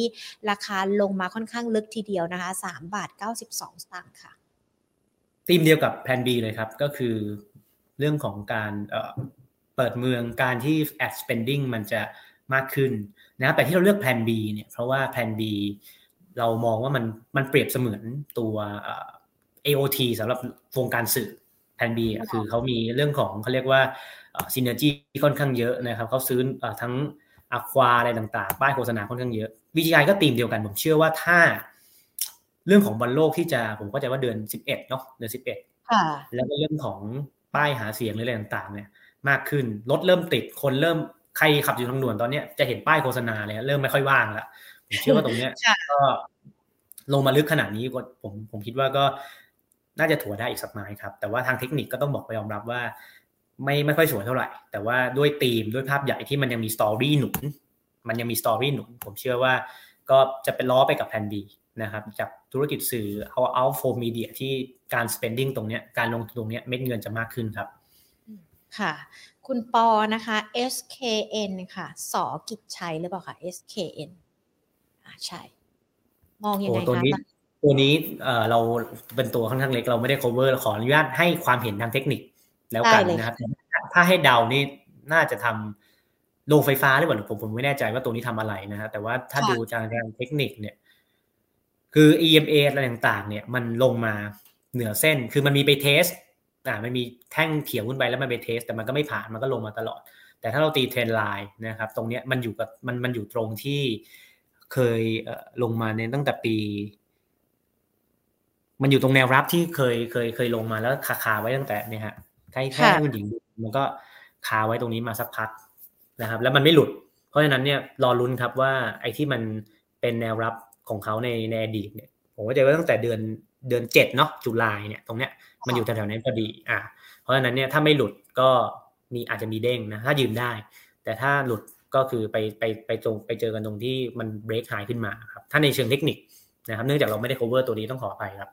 ราคาลงมาค่อนข้างลึกทีเดียวนะคะ3บาท 92 สตางค์ค่ะธีมเดียวกับแพนบีเลยครับ ก็คือเรื่องของการ เปิดเมืองการที่ ad spending มันจะมากขึ้นนะแต่ที่เราเลือกแผน B เนี่ยเพราะว่าแผน B เรามองว่ามันมันเปรียบเสมือนตัว AOT สำหรับโครงการสื่อแผน B อะคือเขามีเรื่องของเขาเรียกว่า synergy ค่อนข้างเยอะนะครับเขาซื้อทั้งอะควาอะไรต่างๆ ป้ายโฆษณาค่อนข้างเยอะ VGI ก็ธีมเดียวกัน ผมเชื่อว่าถ้า เรื่องของบอลโลกที่จะผมก็จะว่าเดือน 11เนาะเดือน 11แล้วก็เรื่องของป้ายหาเสียงอะไรต่างๆ เนี่ย มากขึ้น รถเริ่มติดคนเริ่มใครขับอยู่ทางด่วนตอนนี้จะเห็นป้ายโฆษณาเลยเริ่มไม่ค่อยว่างแล้วผมเชื่อว่าตรงเนี้ยก็ลงมาลึกขนาดนี้ก็ผมผมคิดว่าก็น่าจะถัวได้อีกสักไม้ครับ แต่ว่าทางเทคนิคก็ต้องบอกไปยอมรับว่า ไม่ไม่ค่อยสวยเท่าไหร่ แต่ว่าด้วยธีมด้วยภาพใหญ่ที่มันยังมีสตอรี่หนุนมันยังมีสตอรี่หนุนผมเชื่อว่าก็จะเป็นล้อไปกับแผนดีนะครับจากธุรกิจสื่อเอาเอาโฟมีเดียที่การ spending ตรงเนี้ยการลงทุนตรงเนี้ยเม็ดเงินจะมากขึ้นครับ ค่ะ คุณปอนะคะ SKN ค่ะ สอกิจชัยหรือเปล่าคะ SKN อ่าใช่ มองยังไงคะตัวนี้ตัวนี้เอ่อเราเป็นตัวค่อนข้างเล็กเราไม่ได้ cover ขออนุญาตให้ความเห็นทางเทคนิคแล้วกันนะครับถ้าให้เดานี่น่าจะทำโรงไฟฟ้าหรือเปล่าผมผมไม่แน่ใจว่าตัวนี้ทำอะไรนะฮะแต่ว่าถ้าดูจากทางเทคนิคเนี่ย คือ EMA อะไรต่างๆ เนี่ยมันลงมาเหนือเส้น คือมันมีไปเทส อ่ามันมีแท่งเขียวขึ้นไปแล้วมันไปเทส แต่มันก็ไม่ผ่านมันก็ลงมาตลอด แต่ถ้าเราตีเทรนไลน์นะครับ ตรงเนี้ยมันอยู่กับมันมันอยู่ตรงที่เคยลงมาในตั้งแต่ปี มันอยู่ตรงแนวรับที่เคยเคยเคยลงมาแล้วคาคาไว้ตั้งแต่เนี่ยฮะถ้าแค่คุณหญิงมันก็คาไว้ตรงนี้มาสักพักนะครับ แล้วมันไม่หลุด เพราะฉะนั้นเนี่ยรอลุ้นครับว่าไอ้ที่มันเป็นแนวรับของเขาในในอดีตเนี่ย ผมก็จะว่าตั้งแต่เดือนเดือนเจ็ดเนาะจุลายเนี่ยตรงเนี้ยมันอยู่แถวๆนั้นพอดีอ่าเพราะฉะนั้นเนี่ยถ้าไม่หลุดก็มีอาจจะมีเด้งนะถ้ายืนได้ แต่ถ้าหลุดก็คือไปไปไปตรงไปเจอกันตรงที่มันเบรกหายขึ้นมาครับถ้าในเชิงเทคนิคนะครับเนื่องจากเราไม่ได้ cover ตัวนี้ต้องขออภัยครับ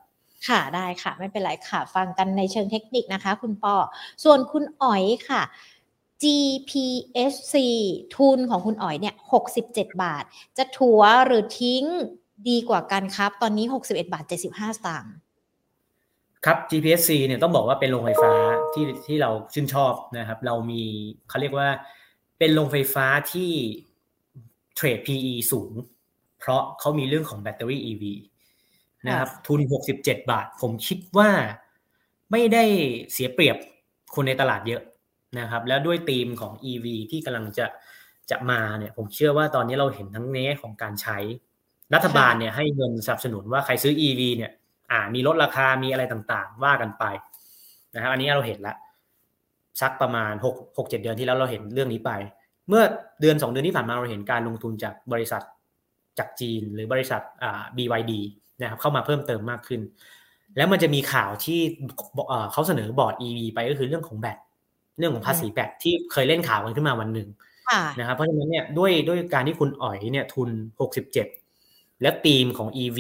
ค่ะได้ค่ะ ไม่เป็นไรค่ะ ฟังกันในเชิงเทคนิคนะคะ คุณปอ ส่วนคุณอ๋อยค่ะ GPSC ทุนของคุณอ๋อยเนี่ย67 บาท จะถัวหรือทิ้ง ดีกว่ากันครับ ตอนนี้ 61 บาท 75 สตางค์ครับ GPSC เนี่ยต้องบอกว่าเป็นโรงไฟฟ้าที่ที่เราชื่นชอบนะครับ เรามีเขาเรียกว่าเป็นโรงไฟฟ้าที่เทรด PE สูง เพราะเขามีเรื่องของแบตเตอรี่ EV นะครับ ทุน 67 บาท ผมคิดว่าไม่ได้เสียเปรียบคนในตลาดเยอะนะครับ แล้วด้วยธีมของ EV ที่กำลังจะจะมาเนี่ย ผมเชื่อว่าตอนนี้เราเห็นทั้งแง่ของการใช้ รัฐบาลเนี่ยให้เงินสนับสนุนว่าใครซื้อ EV เนี่ยอ่ามีลดราคามีอะไรต่างๆ ว่ากันไปนะครับอันนี้เราเห็นแล้วสักประมาณ6 6 7เดือนที่แล้วเราเห็นเรื่องนี้ไป เมื่อเดือน 2 เดือนที่ผ่านมาเราเห็นการลงทุนจากบริษัทจากจีนหรือบริษัทอ่า BYD นะครับเข้ามาเพิ่มเติมมากขึ้น แล้วมันจะมีข่าวที่เขาเสนอบอร์ด EV ไปก็คือเรื่องของแบตเรื่องของภาษีแบตที่เคยเล่นข่าวกันขึ้นมาวันหนึ่งนะครับเพราะฉะนั้นเนี่ยด้วยด้วยการที่คุณอ๋อยเนี่ยทุน 67 และธีมของ EV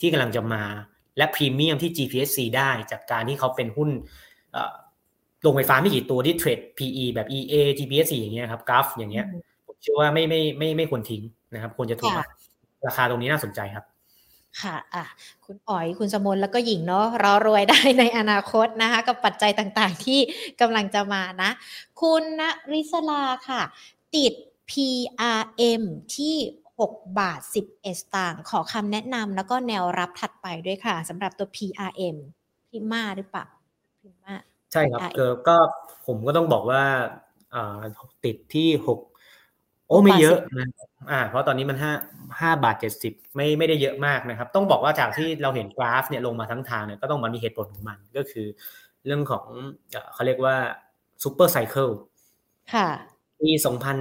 ที่กำลังจะมา และพรีเมียมที่ GPSC ได้จากการที่เขาเป็นหุ้นลงไฟฟ้าไม่กี่ตัวที่เทรด PE แบบ EA GPSC อย่างเงี้ยครับกราฟอย่างเงี้ยผมเชื่อว่าไม่ไม่ไม่ไม่ควรทิ้งนะครับ ควรจะถูกราคาตรงนี้น่าสนใจครับค่ะอะ คุณอ๋อย คุณสมนแล้วก็หญิงเนาะรอรวยได้ในอนาคตนะคะ กับปัจจัยต่างๆที่กำลังจะมานะ คุณณริศลาค่ะ ติด PRM ที่ 6 บาท10เอสตางค์ขอคำแนะนำแล้วก็แนวรับถัดไปด้วยค่ะสำหรับตัว PRM พิมาหรือเปล่าพิมาใช่ครับก็ผมก็ต้องบอกว่าติดที่หกโอ้ไม่เยอะนะอ่าเพราะตอนนี้มันห้าห้าบาทเจ็ดสิบไม่ไม่ได้เยอะมากนะครับ ต้องบอกว่าจากที่เราเห็นกราฟเนี่ยลงมาทั้งทางเนี่ยก็ต้องมันมีเหตุผลของมันก็คือ เรื่องของเขาเรียกว่า super cycle ค่ะปีสองพัน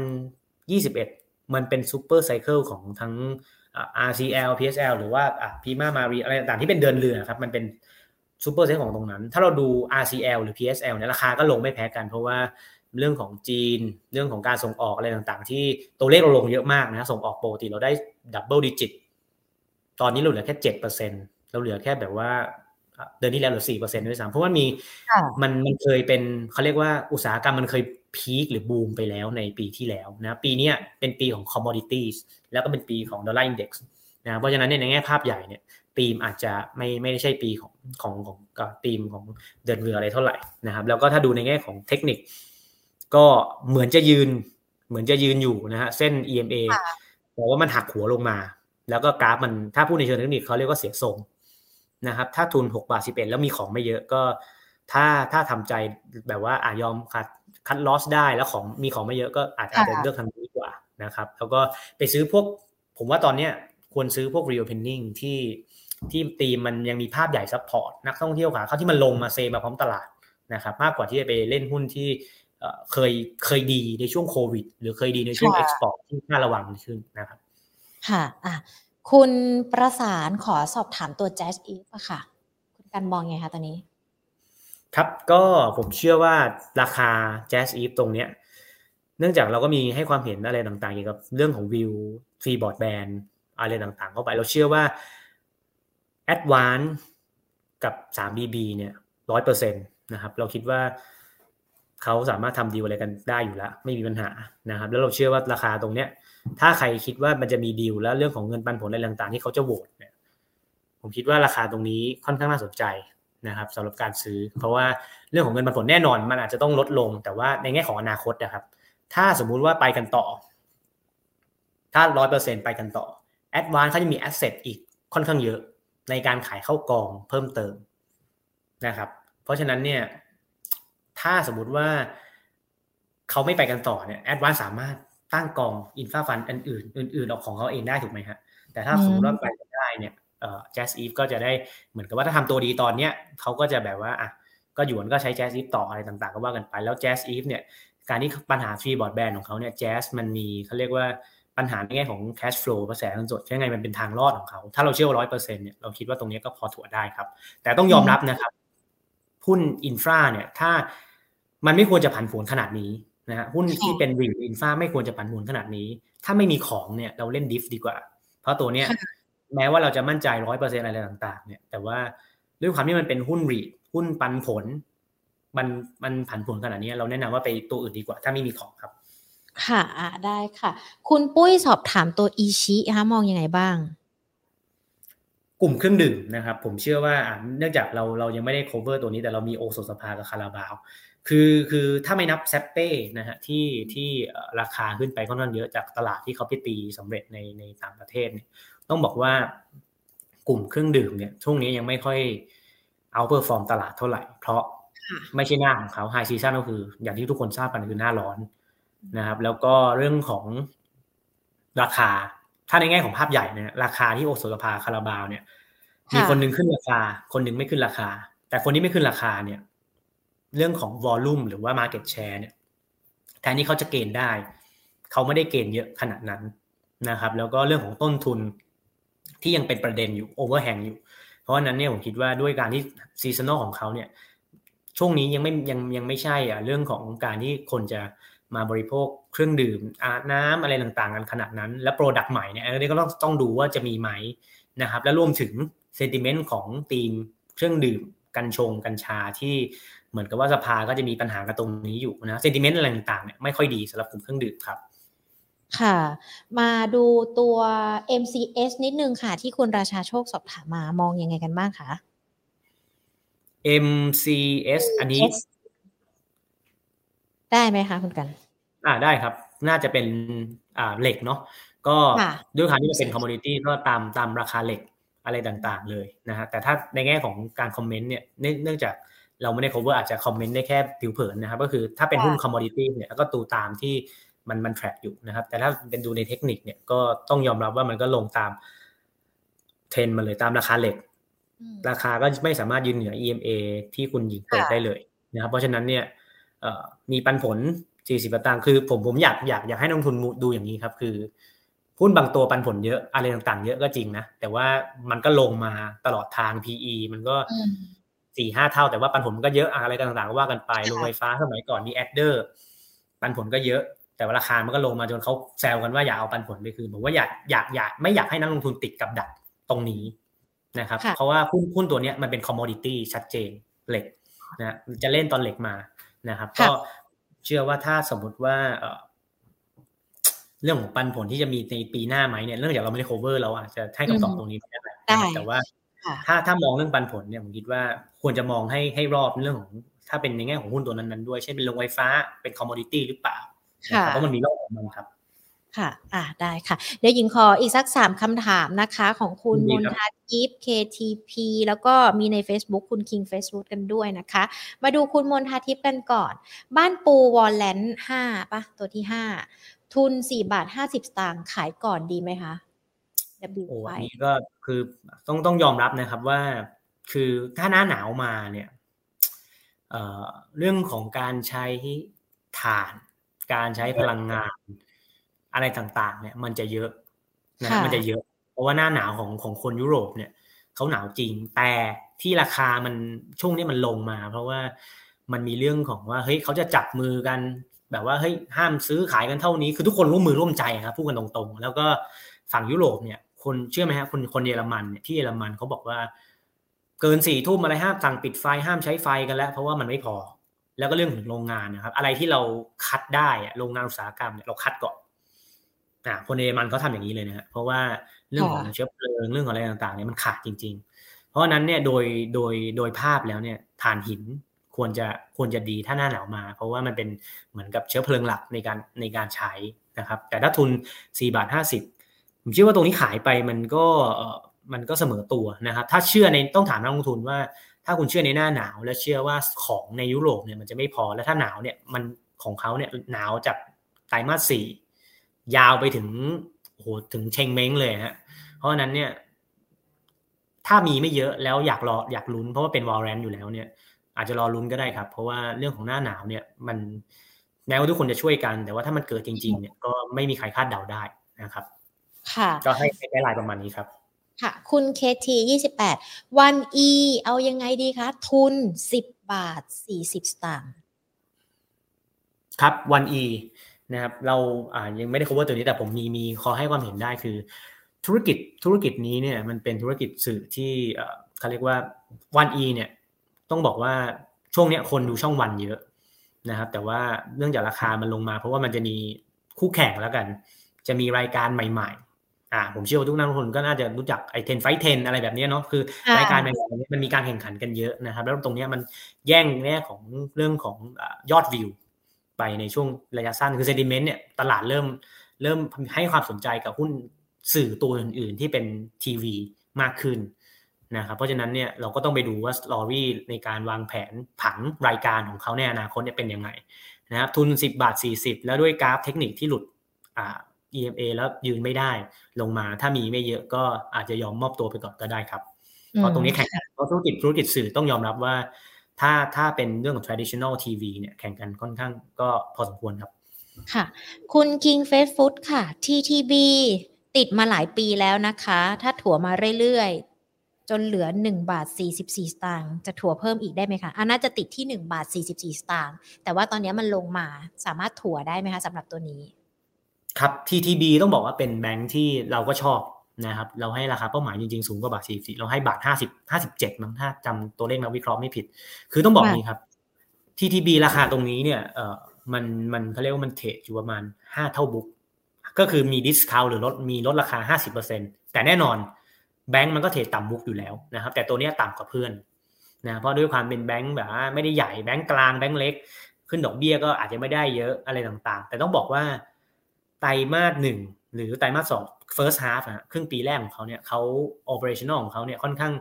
ยี่สิบเอ็ด มันเป็น super cycle ของทั้ง RCL PSL หรือว่าพรีมามารีนอะไรต่างที่เป็นเดินเรือครับมันเป็นsuper cycle ของตรงนั้น ถ้าเราดู RCL หรือ PSL เนี่ยราคาก็ลงไม่แพ้กัน เพราะว่าเรื่องของจีนเรื่องของการส่งออกอะไรต่างๆ ที่ตัวเลขเราลงเยอะมากนะส่งออกปกติเราได้ double digit ตอนนี้เราเหลือแค่เจ็ดเปอร์เซ็นต์เราเหลือแค่แบบว่าเดือนที่แล้วเหลือสี่เปอร์เซ็นต์ด้วยซ้ำเพราะว่ามีมันมันเคยเป็นเขาเรียกว่าอุตสาหกรรมมันเคย peak หรือบูมไปแล้วในปีที่แล้วนะปีนี้เป็นปีของ commodities แล้วก็เป็นปีของ dollar index นะเพราะฉะนั้นในแง่ภาพใหญ่เนี่ยธีมอาจจะไม่ไม่ได้ใช่ปีของของของธีมของเดินเรืออะไรเท่าไหร่นะครับ แล้วก็ถ้าดูในแง่ของเทคนิค ก็เหมือนจะยืน เหมือนจะยืนอยู่นะฮะเส้น EMA แต่ว่ามันหักหัวลงมา แล้วก็กราฟมันถ้าพูดในเชิงเทคนิคเขาเรียกว่าเสียทรงนะครับ ถ้าทุน6บาท11 แล้วมีของไม่เยอะก็ ถ้าถ้าทำใจแบบว่าอายอมคัด คัดลอสได้แล้วของมีของไม่เยอะก็อาจจะเลือกทำดีกว่านะครับ แล้วก็ไปซื้อพวก ผมว่าตอนเนี้ยควรซื้อพวก reopening ที่ที่ตีมมันยังมีภาพใหญ่ support นักท่องเที่ยวขาเข้าที่มันลงมาเซมาพร้อมตลาดนะครับ มากกว่าที่จะไปเล่นหุ้นที่เคยเคยดีในช่วงโควิด หรือเคยดีในช่วง export ที่น่าระวังขึ้นนะครับ ค่ะอะ คุณประสานขอสอบถามตัว JASIF อะค่ะ คุณกันมองไงคะตอนนี้ ครับก็ผมเชื่อว่าราคา Jazz e v ตรงเนี้ย เนื่องจากเราก็มีให้ความเห็นอะไรต่างๆเกี่ยวกับเรื่องของวิวฟรีบอร์ดแบนอะไรต่างๆ เข้าไป เราเชื่อว่า Advance กับ 3BB เนี่ยร้อยเปอร์เซ็นตนะครับ เราคิดว่าเขาสามารถทำดีลอะไรกันได้อยู่แล้ว ไม่มีปัญหานะครับ แล้วเราเชื่อว่าราคาตรงเนี้ย ถ้าใครคิดว่ามันจะมีดีลแล้วเรื่องของเงินปันผลอะไรต่างๆ ที่เขาจะโหวตเนี่ย ผมคิดว่าราคาตรงนี้ค่อนข้างน่าสนใจ นะครับสำหรับการซื้อ เพราะว่าเรื่องของเงินปันผลแน่นอนมันอาจจะต้องลดลง แต่ว่าในแง่ของอนาคตนะครับ ถ้าสมมุติว่าไปกันต่อ ถ้าร้อยเปอร์เซ็นต์ไปกันต่อ ADVANC เขาจะมี asset อีกค่อนข้างเยอะในการขายเข้ากองเพิ่มเติมนะครับ เพราะฉะนั้นเนี่ยถ้าสมมุติว่าเขาไม่ไปกันต่อเนี่ย ADVANC สามารถตั้งกอง infra fund อื่น อื่นๆออกของเขาเองได้ถูกไหมฮะแต่ถ้าสมมติว่าไปได้เนี่ย JASIF ก็จะได้เหมือนกับว่าถ้าทำตัวดีตอนเนี้ยเขาก็จะแบบว่าอะก็หยวนก็ใช้ JASIF ต่ออะไรต่างๆ ก็ว่ากันไปแล้ว JASIF เนี่ยการที่ปัญหาฟรีบอร์ดแบนของเขาเนี่ย JAS มันมีเขาเรียกว่าปัญหาในแง่ของ cash flow กระแสเงินสดยังไงมันเป็นทางรอดของเขา ถ้าเราเชื่อว่าร้อยเปอร์เซ็นต์เนี่ยเราคิดว่าตรงนี้ก็พอถัวได้ครับ แต่ต้องยอมรับนะครับหุ้น infra เนี่ยถ้ามันไม่ควรจะผันผวนขนาดนี้นะฮะหุ้นที่เป็นวิง infra ไม่ควรจะผันผวนขนาดนี้ ถ้าไม่มีของเนี่ยเราเล่นดิฟดีกว่า เพราะตัวเนี้ย แม้ว่าเราจะมั่นใจร้อยเปอร์เซ็นอะไรต่างๆ เนี่ย แต่ว่าด้วยความที่มันเป็นหุ้นรีหุ้นปันผล มันมันผันผวนขนาดนี้ เราแนะนำว่าไปตัวอื่นดีกว่า ถ้าไม่มีของครับ ค่ะได้ค่ะ คุณปุ้ยสอบถามตัวอีชิคะมองยังไงบ้าง กลุ่มเครื่องดื่มนะครับ ผมเชื่อว่าเนื่องจากเราเรายังไม่ได้ cover ตัวนี้แต่เรามีโอโซสภากับคาราบาวคือคือถ้าไม่นับ SAPPE นะฮะที่ที่ราคาขึ้นไปค่อนข้างเยอะจากตลาดที่เขาไปตีสำเร็จในในต่างประเทศเนี่ย ต้องบอกว่ากลุ่มเครื่องดื่มเนี่ยช่วงนี้ยังไม่ค่อย outperform ตลาดเท่าไหร่ เพราะไม่ใช่หน้าของเขา high season ก็คือ อย่างที่ทุกคนทราบกันคือหน้าร้อนนะครับ แล้วก็เรื่องของราคา ถ้าในแง่ของภาพใหญ่เนี่ยราคาที่โอสถสภาคาราบาวเนี่ย มีคนนึงขึ้นราคา คนนึงไม่ขึ้นราคา แต่คนที่ไม่ขึ้นราคาเนี่ย เรื่องของ volume หรือว่า Market Share เนี่ยแทนที่เขาจะ gain ได้ เขาไม่ได้ gain เยอะขนาดนั้นนะครับ แล้วก็เรื่องของต้นทุน ที่ยังเป็นประเด็นอยู่ overhang อยู่ เพราะฉะนั้นเนี่ยผมคิดว่าด้วยการที่ seasonal ของเขาเนี่ยช่วงนี้ยังไม่ยังยังไม่ใช่อะเรื่องของการที่คนจะมาบริโภคเครื่องดื่มอาน้ำอะไรต่างๆ กันขนาดนั้น และ product ใหม่เนี่ยอันนี้ก็ต้องต้องดูว่าจะมีไหมนะครับ และรวมถึงเซนติเมนต์ของทีมเครื่องดื่มกัญชงกัญชาที่เหมือนกับว่าสภาก็จะมีปัญหากับตรงนี้อยู่นะเซนติเมนต์อะไรต่างๆเนี่ยไม่ค่อยดีสำหรับกลุ่มเครื่องดื่มครับ ค่ะ มาดูตัว MCS นิดนึงค่ะ ที่คุณราชาโชคสอบถามมามองยังไงกันบ้างคะ MCS อันนี้ ได้ไหมคะคุณกัน อ่าได้ครับ น่าจะเป็นอ่าเหล็กเนาะก็ด้วยความที่มันเป็น commodity ก็ตามตามราคาเหล็กอะไรต่างๆเลยนะฮะแต่ถ้าในแง่ของการ comment เนี่ยเนื่องจากเราไม่ได้ cover อาจจะ comment ได้แค่ผิวเผินนะครับก็คือถ้าเป็นหุ้น commodity เนี่ยก็ดูตามที่ มันมัน track อยู่นะครับ แต่ถ้าเป็นดูในเทคนิคเนี่ยก็ต้องยอมรับว่ามันก็ลงตามเทรนมาเลยตามราคาเหล็ก ราคาก็ไม่สามารถยืนเหนือ EMA ที่คุณหญิงเปิดได้เลยนะครับ เพราะฉะนั้นเนี่ยมีปันผล 40ตังค์คือผมผมอยากอยากอยากให้นักลงทุนดูอย่างนี้ครับ คือหุ้นบางตัวปันผลเยอะอะไรต่างๆ เยอะก็จริงนะ แต่ว่ามันก็ลงมาตลอดทาง PE มันก็สี่ห้าเท่า แต่ว่าปันผลมันก็เยอะอะไรต่างๆก็ว่ากันไปโรงไฟฟ้าสมัยก่อนมี adder ปันผลก็เยอะ แต่ว่าราคามันก็ลงมาจนเขาแซวกันว่าอยากเอาปันผลไปคืนผมว่าอยากอยากอยากไม่อยากให้นักลงทุนติดกับดักตรงนี้นะครับ เพราะว่าหุ้นหุ้นตัวนี้มันเป็น commodity ชัดเจนเหล็กนะจะเล่นตอนเหล็กมานะครับก็เชื่อว่าถ้าสมมติว่าเรื่องของปันผลที่จะมีในปีหน้าไหมเนี่ยเรื่องจากเราไม่ได้ cover เราอาจจะให้คำตอบตรงนี้ไม่ได้แต่ว่า ถ้าถ้ามองเรื่องปันผลเนี่ยผมคิดว่าควรจะมองให้ให้รอบเรื่องของถ้าเป็นในแง่ของหุ้นตัวนั้นๆด้วยเช่นเป็นโรงไฟฟ้าเป็นคอมมอดิตี้หรือเปล่า เพราะมันมีโลกของมันครับค่ะ อ่า ได้ค่ะ เดี๋ยวหญิงขออีกสักสามคำถามนะคะของคุณมนทาทิพย์ KTP แล้วก็มีใน Facebook คุณ King Facebook กันด้วยนะคะ มาดูคุณมนทาทิพย์กันก่อน บ้านปูวอลเลนห้าปะตัวที่ห้า ทุนสี่บาทห้าสิบสตางค์ขายก่อนดีไหมคะโอ้อันนี้ก็คือต้องต้องยอมรับนะครับว่า คือถ้าหน้าหนาวมาเนี่ยเเรื่องของการใช้ถ่าน การใช้พลังงานอะไรต่างๆ เนี่ย มันจะเยอะนะมันจะเยอะ เพราะว่าหน้าหนาวของของคนยุโรปเนี่ยเขาหนาวจริง แต่ที่ราคามันช่วงนี้มันลงมา เพราะว่ามันมีเรื่องของว่าเฮ้ยเขาจะจับมือกันแบบว่าเฮ้ยห้ามซื้อขายกันเท่านี้คือทุกคนร่วมมือร่วมใจครับพูดกันตรงๆ แล้วก็ฝั่งยุโรปเนี่ย คนเชื่อไหมฮะคนคนเยอรมันเนี่ยที่เยอรมันเขาบอกว่า เกินสี่ทุ่มอะไรห้ามสั่งปิดไฟห้ามใช้ไฟกันแล้ว เพราะว่ามันไม่พอ แล้วก็เรื่องของโรงงานนะครับ อะไรที่เราคัดได้โรงงานอุตสาหกรรมเนี่ยเราคัดก่อนอ่าคนเอมันเขาทาอย่างนี้เลยนะเพราะว่าเรื่องของเชื้อเพลิงเรื่องของอะไรต่างๆเนี่ยมันขาดจริง ๆ เพราะฉะนั้นเนี่ยโดยโดยโดยภาพแล้วเนี่ยถ่านหินควรจะควรจะดีถ้าหน้าหนาวมา เพราะว่ามันเป็นเหมือนกับเชื้อเพลิงหลักในการในการใช้นะครับ แต่ถ้าทุน4บาท50ผมเชื่อว่าตรงนี้ขายไปมันก็มันก็เสมอตัวนะครับ ถ้าเชื่อในต้องถามนักลงทุนว่า ถ้าคุณเชื่อในหน้าหนาว และเชื่อว่าของในยุโรปเนี่ยมันจะไม่พอแล้วถ้าหนาวเนี่ยมันของเขาเนี่ยหนาวจากไตรมาสสี่ยาวไปถึงโอ้โหถึงเชงเม้งเลยฮะเพราะฉะนั้นเนี่ยถ้ามีไม่เยอะแล้วอยากรออยากลุ้นเพราะว่าเป็นวอลเลนอยู่แล้วเนี่ยอาจจะรอลุ้นก็ได้ครับ เพราะว่าเรื่องของหน้าหนาวเนี่ยมันแม้ว่าทุกคนจะช่วยกัน แต่ว่าถ้ามันเกิดจริง ๆ เนี่ยก็ไม่มีใครคาดเดาได้นะครับ ค่ะ ก็ให้ให้ลายประมาณนี้ครับ ค่ะ คุณเคทียี่สิบแปดวันอีเอายังไงดีคะ ทุนสิบบาทสี่สิบสตางค์ครับวันอีนะครับเราอ่ายังไม่ได้ cover ตัวนี้แต่ผมมีมีขอให้ความเห็นได้คือ ธุรกิจธุรกิจนี้เนี่ยมันเป็นธุรกิจสื่อที่เขาเรียกว่าวันอีเนี่ยต้องบอกว่าช่วงนี้คนดูช่องวันเยอะนะครับ แต่ว่าเนื่องจากราคามันลงมา เพราะว่ามันจะมีคู่แข่งแล้วกัน จะมีรายการใหม่ อ่าผมเชื่อว่าทุกนักลงทุนก็น่าจะรู้จักไอ 10 Fight 10อะไรแบบนี้เนาะคือรายการแบบนี้มันมีการแข่งขันกันเยอะนะครับ แล้วตรงนี้มันแย่งแง่ของเรื่องของยอดวิว ไปในช่วงระยะสั้นคือ sentiment เนี่ยตลาดเริ่มเริ่มให้ความสนใจกับหุ้นสื่อตัวอื่น ๆ ที่เป็นทีวีมากขึ้นนะครับเพราะฉะนั้นเนี่ยเราก็ต้องไปดูว่า story ในการวางแผนผังรายการของเขาในอนาคตเนี่ยเป็นยังไงนะครับทุน 10 บาท 40 แล้วด้วยกราฟเทคนิคที่หลุดอ่า EMA แล้วยืนไม่ได้ลงมา ถ้ามีไม่เยอะก็อาจจะยอมมอบตัวไปก่อนก็ได้ครับเพราะตรงนี้แข่งกันเพราะธุรกิจธุรกิจสื่อต้องยอมรับว่า ถ้าถ้าเป็นเรื่องของ traditional TV เนี่ยแข่งกันค่อนข้างก็พอสมควรครับ ค่ะ คุณ King f a c e Food ค่ะ TTB ติดมาหลายปีแล้วนะคะ ถ้าถั่วมาเรื่อยๆ จนเหลือ1บาท44 สตางค์จะถั่วเพิ่มอีกได้ไหมคะอันน่าจะติดที่1บาท44 สตางค์แต่ว่าตอนนี้มันลงมาสามารถถั่วได้ไหมคะสำหรับตัวนี้ ครับ TTB ต้องบอกว่าเป็นแบงค์ที่เราก็ชอบนะครับ เราให้ราคาเป้าหมายจริงๆ สูงกว่าบาท44เราให้บาท50 57มั้งถ้าจำตัวเลขนักวิเคราะห์ไม่ผิด คือต้องบอกนี้ครับ TTB ราคาตรงนี้เนี่ยเออมันมันเขาเรียกว่ามันเทรดอยู่ประมาณ5เท่าบุ๊กก็คือมี discount หรือลดมีลดราคาห้าสิบเปอร์เซ็นต์แต่แน่นอนแบงก์มันก็ trade ต่ำ book อยู่แล้วนะครับ แต่ตัวนี้ต่ำกว่าเพื่อนนะเพราะด้วยความเป็นแบงก์แบบว่าไม่ได้ใหญ่แบงก์กลางแบงก์เล็ก ขึ้นดอกเบี้ยก็อาจจะไม่ได้เยอะอะไรต่างๆ แต่ต้องบอกว่า ไตรมาสหนึ่งหรือไตรมาสสอง first half อะครึ่งปีแรกของเขาเนี่ยเขา operational ของเขาเนี่ยค่อนข้าง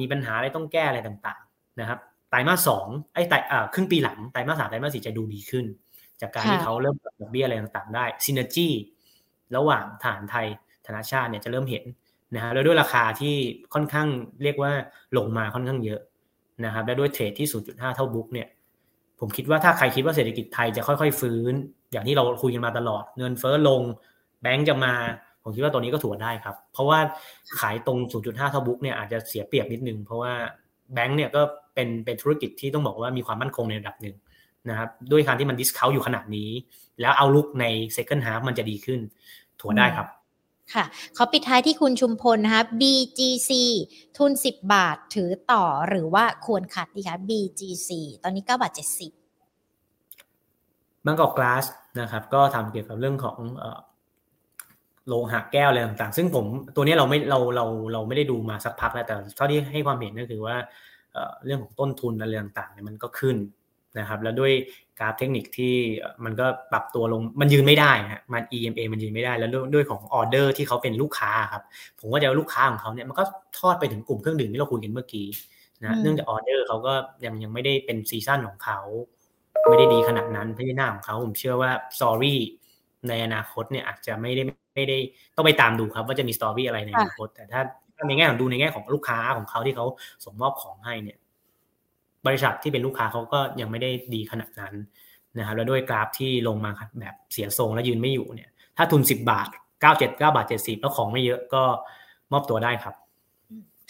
มีปัญหาอะไรต้องแก้อะไรต่างๆนะครับไตรมาสสองไอ้ไตรครึ่งปีหลังไตรมาสสามไตรมาสสี่จะดูดีขึ้น จากการที่เขาเริ่มปรับดอกเบี้ยอะไรต่างๆได้ synergy ระหว่างฐานไทยธนาชาติเนี่ยจะเริ่มเห็นนะฮะแล้วด้วยราคาที่ค่อนข้างเรียกว่าลงมาค่อนข้างเยอะนะครับและด้วยเทรดที่ 0.5 เท่าบุ๊กเนี่ยผมคิดว่าถ้าใครคิดว่าเศรษฐกิจไทยจะค่อยๆ ฟื้น อย่างที่เราคุยกันมาตลอด เงินเฟ้อลงแบงก์จะมา ผมคิดว่าตัวนี้ก็ถั่วได้ครับ เพราะว่าขายตรง 0.5 เท่าบุ๊กเนี่ยอาจจะเสียเปรียบนิดนึง เพราะว่าแบงก์เนี่ยก็เป็นเป็นธุรกิจที่ต้องบอกว่ามีความมั่นคงในระดับหนึ่งนะครับด้วยการที่มัน discount อยู่ขนาดนี้ แล้ว outlook ใน second half มันจะดีขึ้นถัวได้ครับ ค่ะขอปิดท้ายที่คุณชุมพลนะคะ BGC ทุน 10 บาทถือต่อหรือว่าควร cut ดีคะ BGC ตอนนี้9บาท70 บางกอกกลาสนะครับ ก็ทำเกี่ยวกับเรื่องของโลหะแก้วอะไรต่างๆ ซึ่งผมตัวนี้เราไม่เราเราเราไม่ได้ดูมาสักพักแล้วแต่เท่าที่ให้ความเห็นก็คือว่าเรื่องของต้นทุนอะไรต่างๆเนี่ยมันก็ขึ้นนะครับ แล้วด้วยกราฟเทคนิคที่มันก็ปรับตัวลงมันยืนไม่ได้ฮะมัน EMA มันยืนไม่ได้ แล้วด้วยของออเดอร์ที่เขาเป็นลูกค้าครับ ผมก็จะลูกค้าของเขาเนี่ยมันก็ทอดไปถึงกลุ่มเครื่องดื่มที่เราคุยกันเมื่อกี้นะเนื่องจากออเดอร์เขาก็ยังยังไม่ได้เป็น season ของเขา ไม่ได้ดีขนาดนั้นพัฒนาของเขาผมเชื่อว่า storyในอนาคตเนี่ยอาจจะไม่ได้ไม่ได้ต้องไปตามดูครับ ว่าจะมีสตอรี่อะไรในอนาคต แต่ถ้าในแง่ของดูในแง่ของลูกค้าของเขาที่เขาส่งมอบของให้เนี่ย บริษัทที่เป็นลูกค้าเขาก็ยังไม่ได้ดีขนาดนั้นนะครับแล้วด้วยกราฟที่ลงมาแบบเสียทรงแล้วยืนไม่อยู่เนี่ย ถ้าทุนสิบบาทเก้าเจ็ดเก้าบาทเจ็ดสิบแล้วของไม่เยอะก็มอบตัวได้ครับ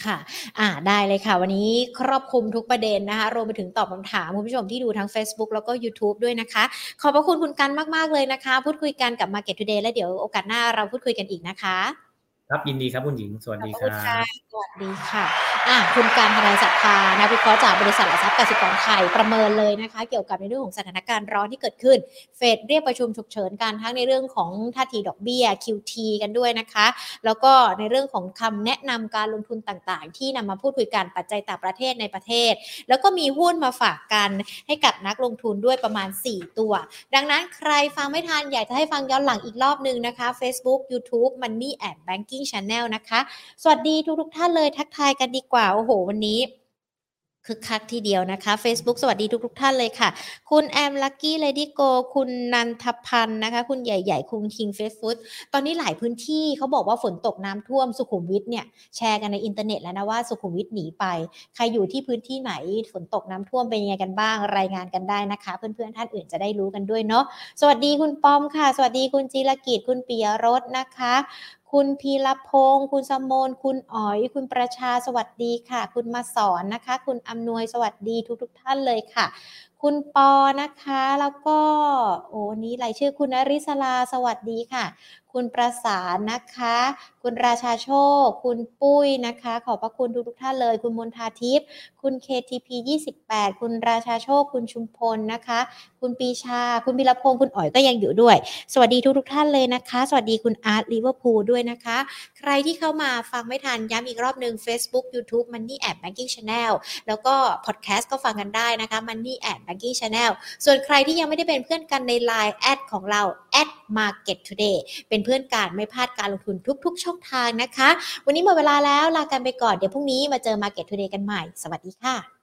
ค่ะอ่าได้เลยค่ะ วันนี้ครอบคลุมทุกประเด็นนะคะรวมไปถึงตอบคำถามคุณผู้ชมที่ดูทั้ง Facebook แล้วก็ YouTube ด้วยนะคะ ขอบพระคุณคุณกันมาก ๆ เลยนะคะ พูดคุยกันกับ Market Today แล้วเดี๋ยวโอกาสหน้าเราพูดคุยกันอีกนะคะ ครับยินดีครับคุณหญิง สวัสดีครับสวัสดีค่ะอ่าคุณการทนายศรัทธานะวิเคราะห์จากบริษัทหลักทรัพย์กสิกรไทยประเมินเลยนะคะ เกี่ยวกับในเรื่องของสถานการณ์ร้อนที่เกิดขึ้น เฟดเรียกประชุมฉุกเฉินกันทั้งในเรื่องของท่าทีดอกเบี้ย QT กันด้วยนะคะ แล้วก็ในเรื่องของคำแนะนำการลงทุนต่างๆ ที่นำมาพูดคุยกันปัจจัยต่างประเทศในประเทศ แล้วก็มีหุ้นมาฝากกันให้กับนักลงทุนด้วยประมาณ 4 ตัว ดังนั้นใครฟังไม่ทันอยากจะให้ฟังย้อนหลังอีกรอบนึงนะคะ Facebook YouTube Money and Banking Channel นะคะ สวัสดีทุกทุกท่านเลยทักทายกันดีกว่า โอ้โห วันนี้คึกคักทีเดียวนะคะ Facebook สวัสดีทุกทุกท่านเลยค่ะ คุณแอมลักกี้เลดี้โกคุณนันทพันธ์นะคะ คุณใหญ่ๆ คุณคิงเฟสฟุตตอนนี้หลายพื้นที่เขาบอกว่าฝนตกน้ำท่วมสุขุมวิทเนี่ยแชร์กันในอินเทอร์เน็ตแล้วนะว่าสุขุมวิทหนีไป ใครอยู่ที่พื้นที่ไหนฝนตกน้ำท่วมเป็นยังไงกันบ้าง รายงานกันได้นะคะ เพื่อนๆท่านอื่นจะได้รู้กันด้วยเนาะสวัสดีคุณปอมค่ะ สวัสดีคุณจีรกิจคุณปิยรสนะคะ คุณพีรพงศ์คุณสมนคุณอ๋อย คุณประชาสวัสดีค่ะ คุณมาสอนนะคะ คุณอำนวยสวัสดีทุกทท่านเลยค่ะ คุณปอนะคะแล้วก็โอ้นี้รายชื่อคุณนริศลาสวัสดีค่ะ คุณประสานนะคะ คุณราชาโชค คุณปุ้ยนะคะ ขอบพระคุณทุกทุกท่านเลย คุณมนทาทิพย์ คุณ KTP 28 คุณราชาโชค คุณชุมพลนะคะ คุณปีชา คุณพิรพงศ์คุณอ๋อยก็ยังอยู่ด้วย สวัสดีทุกทุกท่านเลยนะคะ สวัสดีคุณอาร์ตลิเวอร์พูลด้วยนะคะ ใครที่เข้ามาฟังไม่ทันย้ำอีกรอบหนึ่ง Facebook YouTube Money and Banking Channel แล้วก็พอดแคสต์ก็ฟังกันได้นะคะ Money App Banking Channel ส่วนใครที่ยังไม่ได้เป็นเพื่อนกันใน Line แอดของเรา at Market Today เป็นเพื่อนการไม่พลาดการลงทุนทุก ๆ ช่องทางนะคะ วันนี้หมดเวลาแล้วลากันไปก่อนเดี๋ยวพรุ่งนี้มาเจอ Market Today กันใหม่ สวัสดีค่ะ